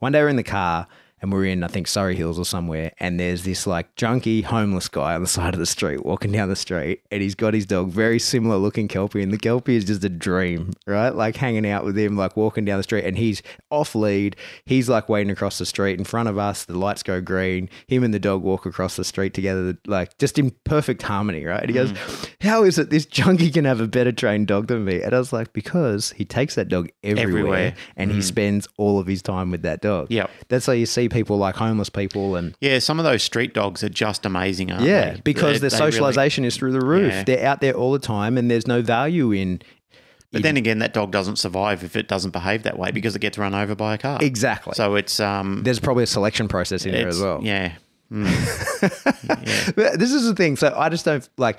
Speaker 2: One day we're in the car and we're in, I think, Surrey Hills or somewhere, and there's this like junky homeless guy on the side of the street walking down the street, and he's got his dog, very similar looking Kelpie, and the Kelpie is just a dream, right? Like hanging out with him, like walking down the street, and he's off lead. He's like waiting across the street in front of us. The lights go green. Him and the dog walk across the street together, like just in perfect harmony, right? And he goes, mm. How is it this junkie can have a better trained dog than me? And I was like, Because he takes that dog everywhere,
Speaker 3: Everywhere.
Speaker 2: and he mm. spends all of his time with that dog.
Speaker 3: Yep.
Speaker 2: That's how you see people like homeless people and
Speaker 3: Yeah, some of those street dogs are just amazing, aren't
Speaker 2: yeah,
Speaker 3: they?
Speaker 2: because
Speaker 3: They-
Speaker 2: their
Speaker 3: they really-
Speaker 2: socialization is through the roof.
Speaker 3: Yeah.
Speaker 2: They're out there all the time and there's no value in
Speaker 3: but then again, that dog doesn't survive if it doesn't behave that way because it gets run over by a car.
Speaker 2: exactly.
Speaker 3: So it's um,
Speaker 2: there's probably a selection process in there as well.
Speaker 3: Yeah,
Speaker 2: But this is the thing. So I just don't like.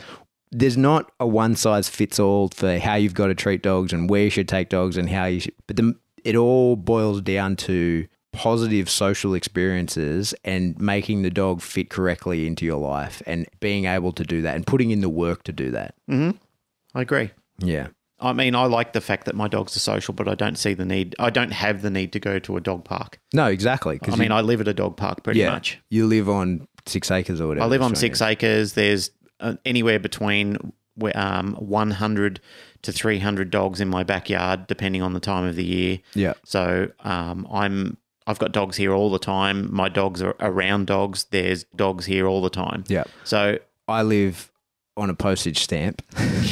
Speaker 2: There's not a one size fits all for how you've got to treat dogs and where you should take dogs and how you should. But the, it all boils down to positive social experiences and making the dog fit correctly into your life and being able to do that and putting in the work to do that.
Speaker 3: I agree.
Speaker 2: Yeah.
Speaker 3: I mean, I like the fact that my dogs are social, but I don't see the need. I don't have the need to go to a dog park.
Speaker 2: No, exactly.
Speaker 3: I
Speaker 2: you-
Speaker 3: mean, I live at a dog park pretty
Speaker 2: yeah,
Speaker 3: much.
Speaker 2: you live on six acres or whatever.
Speaker 3: I live on six
Speaker 2: you?
Speaker 3: acres. There's uh, anywhere between um, 100 to 300 dogs in my backyard, depending on the time of the year.
Speaker 2: Yeah.
Speaker 3: So um, I'm I've got dogs here all the time. My dogs are around dogs. There's dogs here all the time.
Speaker 2: Yeah.
Speaker 3: So
Speaker 2: I live on a postage stamp.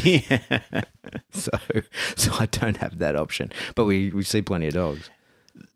Speaker 3: yeah,
Speaker 2: so so I don't have that option. But we, we see plenty of dogs.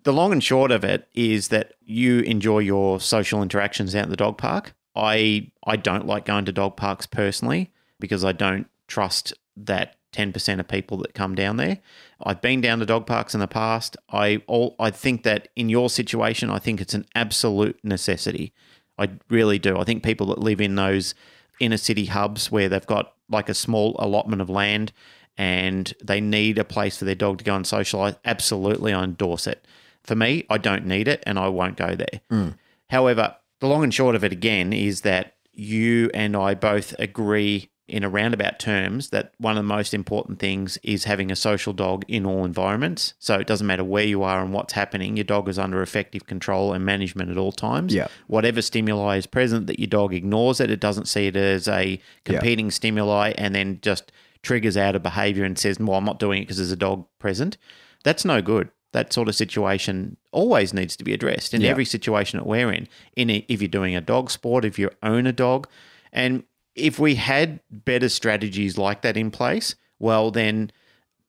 Speaker 3: the long and short of it is that you enjoy your social interactions out at the dog park. I I don't like going to dog parks personally because I don't trust that 10% of people that come down there. I've been down to dog parks in the past. I all I think that in your situation I think it's an absolute necessity. I really do. I think people that live in those inner city hubs where they've got like a small allotment of land and they need a place for their dog to go and socialize, absolutely I endorse it. For me, I don't need it and I won't go there. Hmm. However, the long and short of it again is that you and I both agree in a roundabout terms that one of the most important things is having a social dog in all environments. So it doesn't matter where you are and what's happening, your dog is under effective control and management at all times.
Speaker 2: Yeah.
Speaker 3: Whatever stimuli is present, that your dog ignores it, it doesn't see it as a competing stimuli and then just triggers out a behavior and says, Well, I'm not doing it because there's a dog present. That's no good. That sort of situation always needs to be addressed in
Speaker 2: Yeah.
Speaker 3: every situation that we're in. In a, if you're doing a dog sport, if you own a dog, and if we had better strategies like that in place, well, then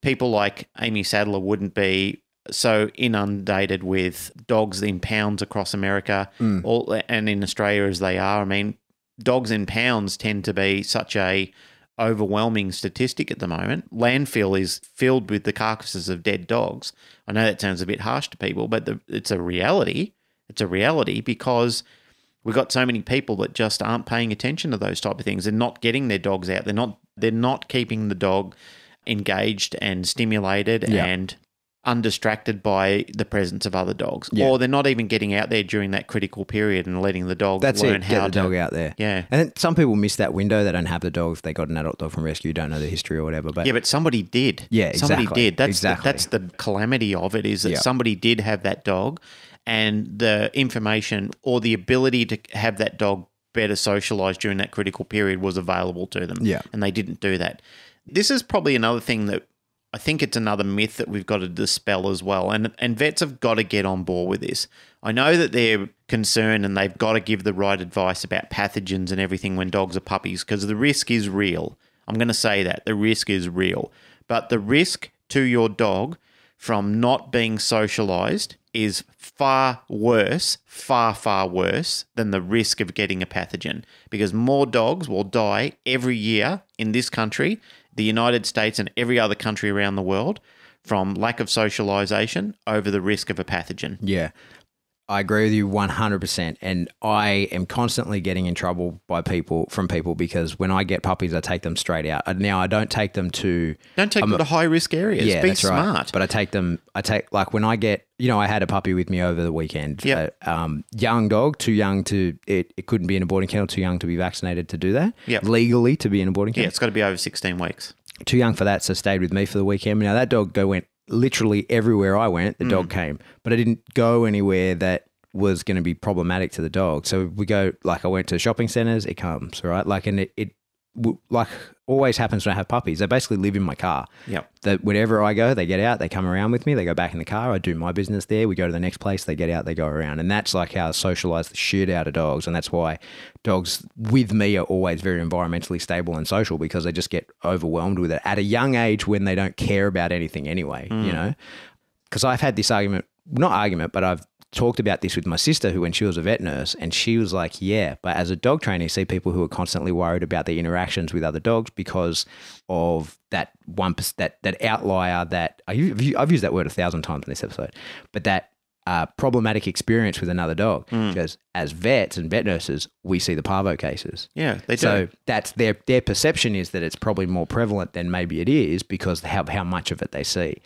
Speaker 3: people like Amy Sadler wouldn't be so inundated with dogs in pounds across America mm. all, and in Australia as they are. I mean, dogs in pounds tend to be such a overwhelming statistic at the moment. Landfill is filled with the carcasses of dead dogs. I know that sounds a bit harsh to people, but the, it's a reality. It's a reality because we've got so many people that just aren't paying attention to those type of things. They're not getting their dogs out. They're not. They're not keeping the dog engaged and stimulated
Speaker 2: Yeah.
Speaker 3: and undistracted by the presence of other dogs,
Speaker 2: Yeah.
Speaker 3: or they're not even getting out there during that critical period and letting the dog
Speaker 2: That's
Speaker 3: learn
Speaker 2: it.
Speaker 3: how
Speaker 2: Get the
Speaker 3: to.
Speaker 2: dog out there.
Speaker 3: Yeah.
Speaker 2: And then some people miss that window. They don't have the dog if they got an adult dog from rescue, don't know the history or whatever. But
Speaker 3: Yeah, but somebody did.
Speaker 2: Yeah,
Speaker 3: somebody
Speaker 2: exactly.
Speaker 3: did. That's
Speaker 2: Exactly.
Speaker 3: the, that's the calamity of it is that
Speaker 2: Yeah.
Speaker 3: somebody did have that dog, and the information or the ability to have that dog better socialized during that critical period was available to them.
Speaker 2: Yeah.
Speaker 3: and they didn't do that. This is probably another thing that I think it's another myth that we've got to dispel as well. And and vets have got to get on board with this. I know that they're concerned and they've got to give the right advice about pathogens and everything when dogs are puppies because the risk is real. I'm going to say that the risk is real. But the risk to your dog from not being socialized is far worse, far, far worse than the risk of getting a pathogen because more dogs will die every year in this country, the United States, and every other country around the world from lack of socialization over the risk of a pathogen.
Speaker 2: Yeah. I agree with you 100%. And I am constantly getting in trouble by people, from people, because when I get puppies, I take them straight out. Now, I don't take them to.
Speaker 3: Don't take them to high risk areas.
Speaker 2: Yeah,
Speaker 3: Be
Speaker 2: that's
Speaker 3: smart.
Speaker 2: right. But I take them, I take, like, when I get, you know, I had a puppy with me over the weekend.
Speaker 3: Yeah.
Speaker 2: Uh, um, young dog, too young to, it, it couldn't be in a boarding kennel, too young to be vaccinated to do that.
Speaker 3: Yeah.
Speaker 2: Legally to be in a boarding kennel.
Speaker 3: yeah, it's got to be over 16 weeks.
Speaker 2: too young for that, so stayed with me for the weekend. Now that dog go went literally everywhere I went. The
Speaker 3: Mm.
Speaker 2: dog came, but I didn't go anywhere that was going to be problematic to the dog. So we go like I went to shopping centers. It comes right, like and it, it like always happens when I have puppies. They basically live in my car.
Speaker 3: Yep.
Speaker 2: That whenever I go, they get out, they come around with me, they go back in the car. I do my business there. We go to the next place, they get out, they go around, and that's like how I socialize the shit out of dogs, and that's why dogs with me are always very environmentally stable and social because they just get overwhelmed with it at a young age when they don't care about anything anyway. You mm. know, because I've had this argument, not argument, but I've talked about this with my sister who when she was a vet nurse and she was like yeah but as a dog trainer you see people who are constantly worried about their interactions with other dogs because of that one that that outlier that I've used that word a thousand times in this episode but that uh, problematic experience with another dog because as vets and vet nurses we see the parvo cases
Speaker 3: Yeah, they do.
Speaker 2: so that's their their perception is that it's probably more prevalent than maybe it is because how how much of it they see,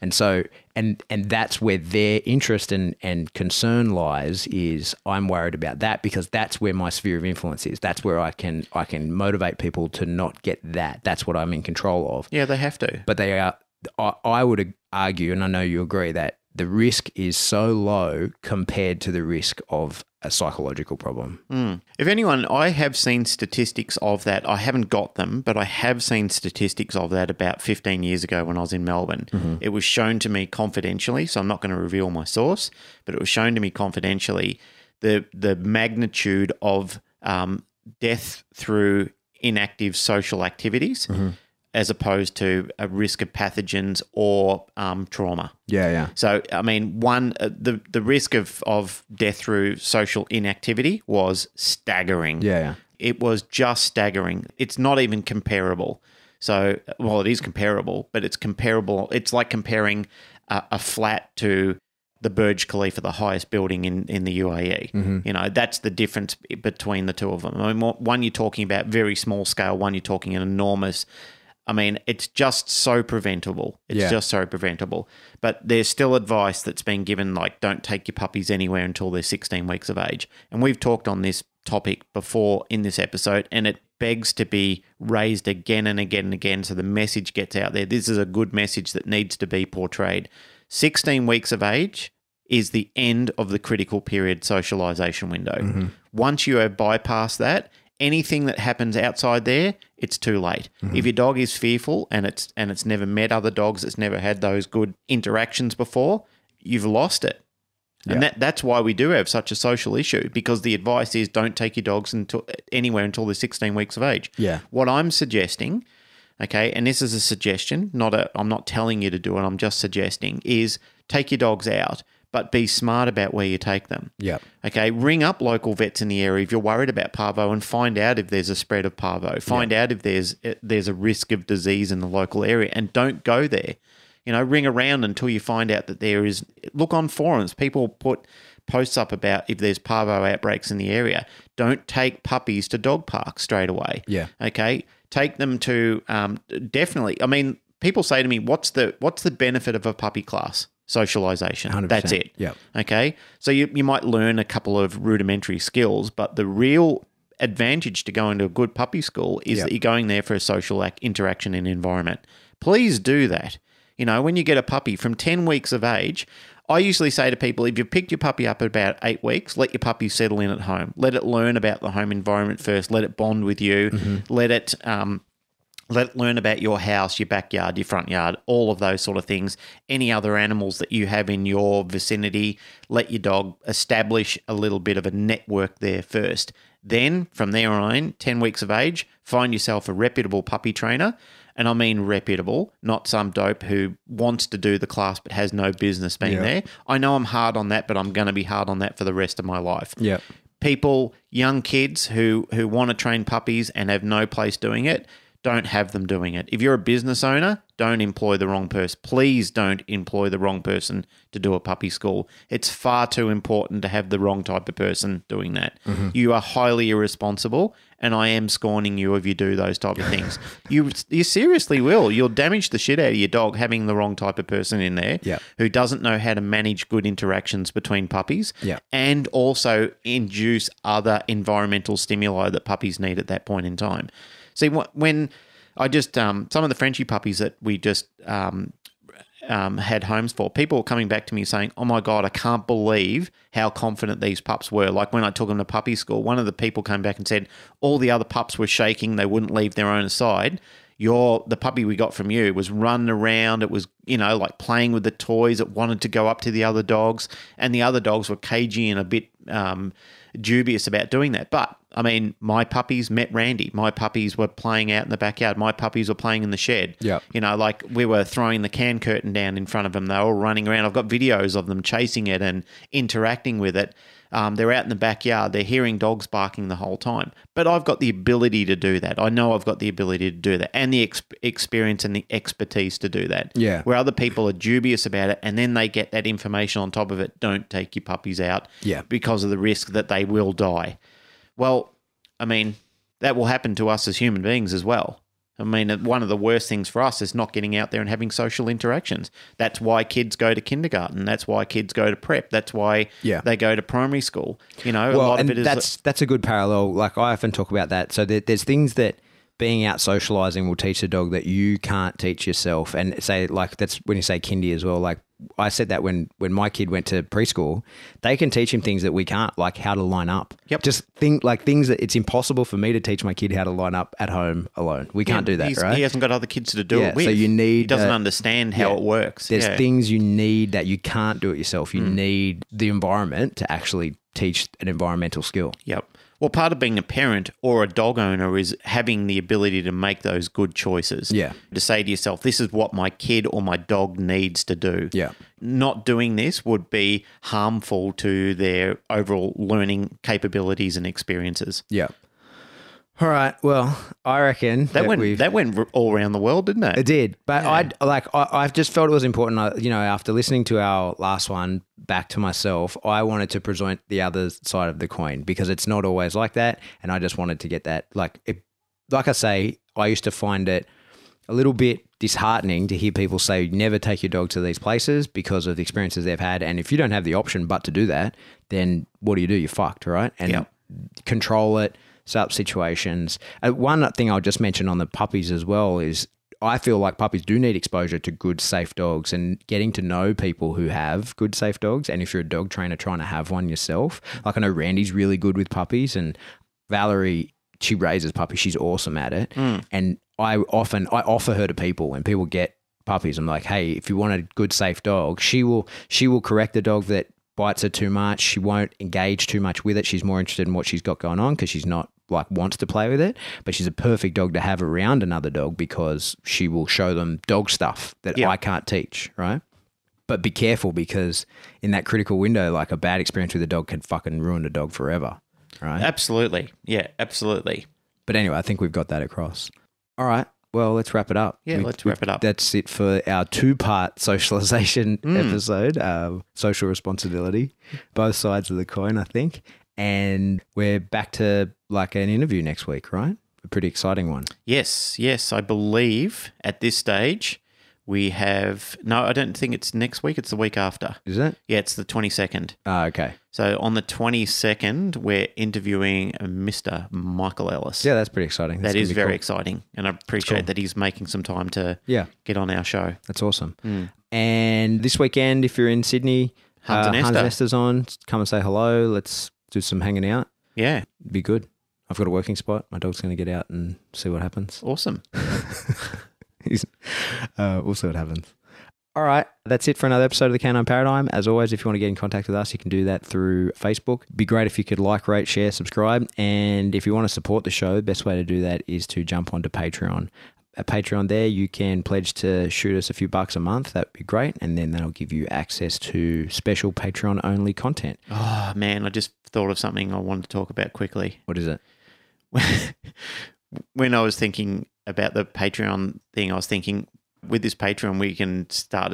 Speaker 2: and so and and that's where their interest and and concern lies. Is I'm worried about that because that's where my sphere of influence is. That's where I can I can motivate people to not get that. That's what I'm in control of.
Speaker 3: yeah, they have to.
Speaker 2: But they are. I, I would argue, and I know you agree that the risk is so low compared to the risk of a psychological problem.
Speaker 3: Mm. If anyone, I have seen statistics of that. I haven't got them, but I have seen statistics of that about 15 years ago when I was in Melbourne. It was shown to me confidentially, so I'm not going to reveal my source, but it was shown to me confidentially the the magnitude of um, death through inactive social activities. As opposed to a risk of pathogens or um, trauma.
Speaker 2: Yeah, yeah.
Speaker 3: So, I mean, one uh, the the risk of of death through social inactivity was staggering.
Speaker 2: Yeah, yeah.
Speaker 3: It was just staggering. It's not even comparable. So, well, it is comparable, but it's comparable. It's like comparing a, a flat to the Burj Khalifa, the highest building in, in the UAE. You know, that's the difference between the two of them. I mean, one you're talking about very small scale, one you're talking an enormous. I mean, it's just so preventable. It's
Speaker 2: Yeah.
Speaker 3: just so preventable. But there's still advice that's been given, like don't take your puppies anywhere until they're 16 weeks of age. And we've talked on this topic before in this episode, and it begs to be raised again and again and again so the message gets out there. This is a good message that needs to be portrayed. 16 weeks of age is the end of the critical period socialization window. Mm-hmm. Once you have bypassed that, anything that happens outside there, it's too late. Mm-hmm. If your dog is fearful and it's and it's never met other dogs, it's never had those good interactions before, you've lost it. And that, that's why we do have such a social issue because the advice is don't take your dogs until anywhere until they're 16 weeks of age.
Speaker 2: Yeah.
Speaker 3: What I'm suggesting, okay, and this is a suggestion, not a I'm not telling you to do it, I'm just suggesting is take your dogs out, but be smart about where you take them.
Speaker 2: Yep.
Speaker 3: Okay, ring up local vets in the area if you're worried about parvo and find out if there's a spread of parvo. Find out if there's there's a risk of disease in the local area and don't go there. You know, ring around until you find out that there is look on forums. People put posts up about if there's parvo outbreaks in the area. Don't take puppies to dog parks straight away.
Speaker 2: Yeah.
Speaker 3: Okay. Take them to um, definitely. I mean, people say to me, "What's the what's the benefit of a puppy class?" Socialization.
Speaker 2: 100%.
Speaker 3: That's it.
Speaker 2: Yep.
Speaker 3: Okay. So you, you might learn a couple of rudimentary skills, but the real advantage to going to a good puppy school is
Speaker 2: Yep.
Speaker 3: that you're going there for a social ac- interaction and environment. Please do that. You know, when you get a puppy from 10 weeks of age, I usually say to people if you've picked your puppy up at about eight weeks, let your puppy settle in at home. Let it learn about the home environment first. Let it bond with you. Let it um, let learn about your house, your backyard, your front yard, all of those sort of things. Any other animals that you have in your vicinity, let your dog establish a little bit of a network there first. Then, from there on, 10 weeks of age, find yourself a reputable puppy trainer. And I mean reputable, not some dope who wants to do the class but has no business being
Speaker 2: Yeah.
Speaker 3: there. I know I'm hard on that, but I'm going to be hard on that for the rest of my life
Speaker 2: Yep.
Speaker 3: people, young kids who who want to train puppies and have no place doing it, don't have them doing it. If you're a business owner, don't employ the wrong person. Please don't employ the wrong person to do a puppy school. It's far too important to have the wrong type of person doing that. Mm-hmm. You are highly irresponsible, and I am scorning you if you do those type of things. you you seriously will. You'll damage the shit out of your dog having the wrong type of person in there
Speaker 2: Yeah.
Speaker 3: who doesn't know how to manage good interactions between puppies
Speaker 2: Yeah.
Speaker 3: and also induce other environmental stimuli that puppies need at that point in time. See, wh- when I just um, some of the Frenchie puppies that we just um, um, had homes for, people were coming back to me saying, "Oh my god, I can't believe how confident these pups were." Like when I took them to puppy school, one of the people came back and said, "All the other pups were shaking; they wouldn't leave their owner's side." Your the puppy we got from you was running around. It was you know like playing with the toys. It wanted to go up to the other dogs, and the other dogs were cagey and a bit um, dubious about doing that. But I mean, my puppies met Randy. My puppies were playing out in the backyard. My puppies were playing in the shed.
Speaker 2: Yep.
Speaker 3: You know, like we were throwing the can curtain down in front of them. They were all running around. I've got videos of them chasing it and interacting with it. Um, they're out in the backyard. They're hearing dogs barking the whole time. But I've got the ability to do that. I know I've got the ability to do that and the ex- experience and the expertise to do that.
Speaker 2: Yeah.
Speaker 3: Where other people are dubious about it and then they get that information on top of it. Don't take your puppies out
Speaker 2: Yeah.
Speaker 3: because of the risk that they will die. Well, I mean, that will happen to us as human beings as well. I mean, one of the worst things for us is not getting out there and having social interactions. That's why kids go to kindergarten. That's why kids go to prep. That's why
Speaker 2: Yeah.
Speaker 3: they go to primary school. You know, a
Speaker 2: well,
Speaker 3: lot
Speaker 2: and
Speaker 3: of it is
Speaker 2: that's that's a good parallel. Like I often talk about that. So there, there's things that being out socializing will teach the dog that you can't teach yourself. And say like that's when you say kindy as well. Like I said that when when my kid went to preschool, they can teach him things that we can't, like how to line up.
Speaker 3: Yep.
Speaker 2: Just think like things that it's impossible for me to teach my kid how to line up at home alone. We can't do that, right?
Speaker 3: He hasn't got other kids to do
Speaker 2: Yeah,
Speaker 3: it with.
Speaker 2: so you need,
Speaker 3: He doesn't
Speaker 2: uh,
Speaker 3: understand how
Speaker 2: yeah.
Speaker 3: it works.
Speaker 2: There's
Speaker 3: Yeah.
Speaker 2: Things you need that you can't do it yourself. You need the environment to actually teach an environmental skill.
Speaker 3: Yep. Well, part of being a parent or a dog owner is having the ability to make those good choices.
Speaker 2: Yeah.
Speaker 3: To say to yourself, this is what my kid or my dog needs to do.
Speaker 2: Yeah.
Speaker 3: Not doing this would be harmful to their overall learning capabilities and experiences.
Speaker 2: Yeah. All right. Well, I reckon
Speaker 3: That, went
Speaker 2: we've-
Speaker 3: that went all around the world, didn't it?
Speaker 2: It did, but I like I, I've just felt it was important. I, you know, after listening to our last one back to myself, I wanted to present the other side of the coin because it's not always like that, and I just wanted to get that. Like, it, like I say, I used to find it a little bit disheartening to hear people say never take your dog to these places because of the experiences they've had, and if you don't have the option but to do that, then what do you do? You're fucked, right? And
Speaker 3: Yep.
Speaker 2: control it. Setup situations. Uh, one thing I'll just mention on the puppies as well is I feel like puppies do need exposure to good, safe dogs and getting to know people who have good, safe dogs. And if you're a dog trainer trying to have one yourself, like I know Randy's really good with puppies and Valerie, she raises puppies. She's awesome at it. And I often, I offer her to people when people get puppies. I'm like, hey, if you want a good, safe dog, she will, she will correct the dog that bites her too much. She won't engage too much with it. She's more interested in what she's got going on because she's not like wants to play with it. But she's a perfect dog to have around another dog because she will show them dog stuff that
Speaker 3: Yeah.
Speaker 2: I can't teach, right? But be careful because in that critical window, like a bad experience with a dog can fucking ruin a dog forever, right?
Speaker 3: Absolutely. Yeah, absolutely.
Speaker 2: But anyway, I think we've got that across. All right. Well, let's wrap it up.
Speaker 3: Yeah,
Speaker 2: We-
Speaker 3: let's wrap it up.
Speaker 2: That's it for our two part socialization
Speaker 3: Hmm.
Speaker 2: episode, uh, social responsibility, both sides of the coin, I think. And we're back to like an interview next week, right? A pretty exciting one.
Speaker 3: Yes, yes. I believe at this stage we have. No, I don't think it's next week. It's the week after.
Speaker 2: Is it?
Speaker 3: Yeah, it's the 22nd.
Speaker 2: Ah, okay.
Speaker 3: So on the 22nd, we're interviewing Mr. Michael Ellis.
Speaker 2: Yeah, that's pretty exciting. That's
Speaker 3: that is very
Speaker 2: cool.
Speaker 3: exciting. And I appreciate
Speaker 2: cool.
Speaker 3: that he's making some time to
Speaker 2: Yeah,
Speaker 3: get on our show.
Speaker 2: that's awesome.
Speaker 3: Hmm.
Speaker 2: And this weekend, if you're in Sydney,
Speaker 3: Hunt
Speaker 2: uh, Hunt
Speaker 3: Esther.
Speaker 2: On. Come and say hello. Let's do some hanging out.
Speaker 3: Yeah,
Speaker 2: be good. I've got a working spot. My dog's going to get out and see what happens.
Speaker 3: awesome.
Speaker 2: Uh, we'll see what happens. All right, that's it for another episode of the Canine Paradigm. As always, if you want to get in contact with us, you can do that through Facebook. Be great if you could like, rate, share, subscribe. And if you want to support the show, the best way to do that is to jump onto Patreon. At Patreon, there you can pledge to shoot us a few bucks a month. That'd be great, and then that'll give you access to special Patreon only content.
Speaker 3: Oh, man, I just thought of something I wanted to talk about quickly.
Speaker 2: What is it?
Speaker 3: when I was thinking about the Patreon thing, I was thinking with this Patreon, we can start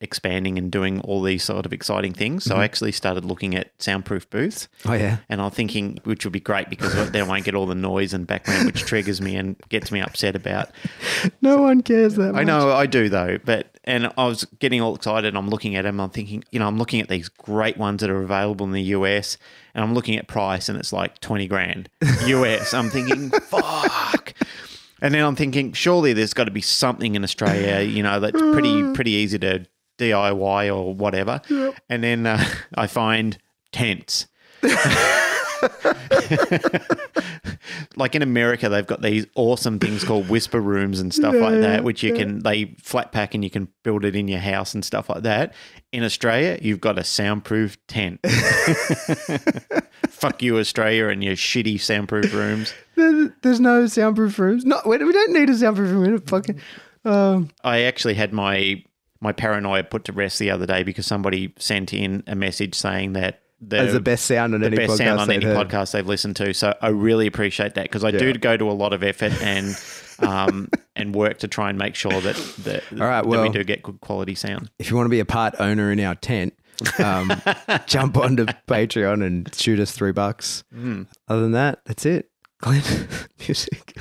Speaker 3: expanding and doing all these sort of exciting things. So I mm-hmm. actually started looking at soundproof booths.
Speaker 2: Oh yeah,
Speaker 3: And I'm thinking, which would be great because then I won't get all the noise and background, which triggers me and gets me upset about.
Speaker 2: no one cares that. Much.
Speaker 3: I know I do though, but and I was getting all excited. I'm looking at them. I'm thinking, you know, I'm looking at these great ones that are available in the US, and I'm looking at price, and it's like twenty grand US. I'm thinking, fuck. And then I'm thinking, surely there's got to be something in Australia, you know, that's pretty pretty easy to DIY or whatever. And then uh, I find tents. like in America, they've got these awesome things called whisper rooms and stuff like that, which you can they flat pack and you can build it in your house and stuff like that. In Australia, you've got a soundproof tent. Fuck you, Australia, and your shitty soundproof rooms.
Speaker 2: There's, there's no soundproof rooms. No, we we don't need a soundproof room. Fucking. Um,
Speaker 3: I actually had my my paranoia put to rest the other day because somebody sent in a message saying that the,
Speaker 2: as the best sound on
Speaker 3: the
Speaker 2: any
Speaker 3: best
Speaker 2: podcast
Speaker 3: sound on
Speaker 2: they've
Speaker 3: any
Speaker 2: heard.
Speaker 3: podcast they've listened to. So I really appreciate that because I
Speaker 2: Yeah.
Speaker 3: do go to a lot of effort and um, and work to try and make sure that that,
Speaker 2: All right,
Speaker 3: that
Speaker 2: well-
Speaker 3: we do get good quality sound.
Speaker 2: If you want to be a part owner in our tent, um, jump onto Patreon and shoot us three bucks.
Speaker 3: Hmm.
Speaker 2: Other than that, that's it. Glenn, music.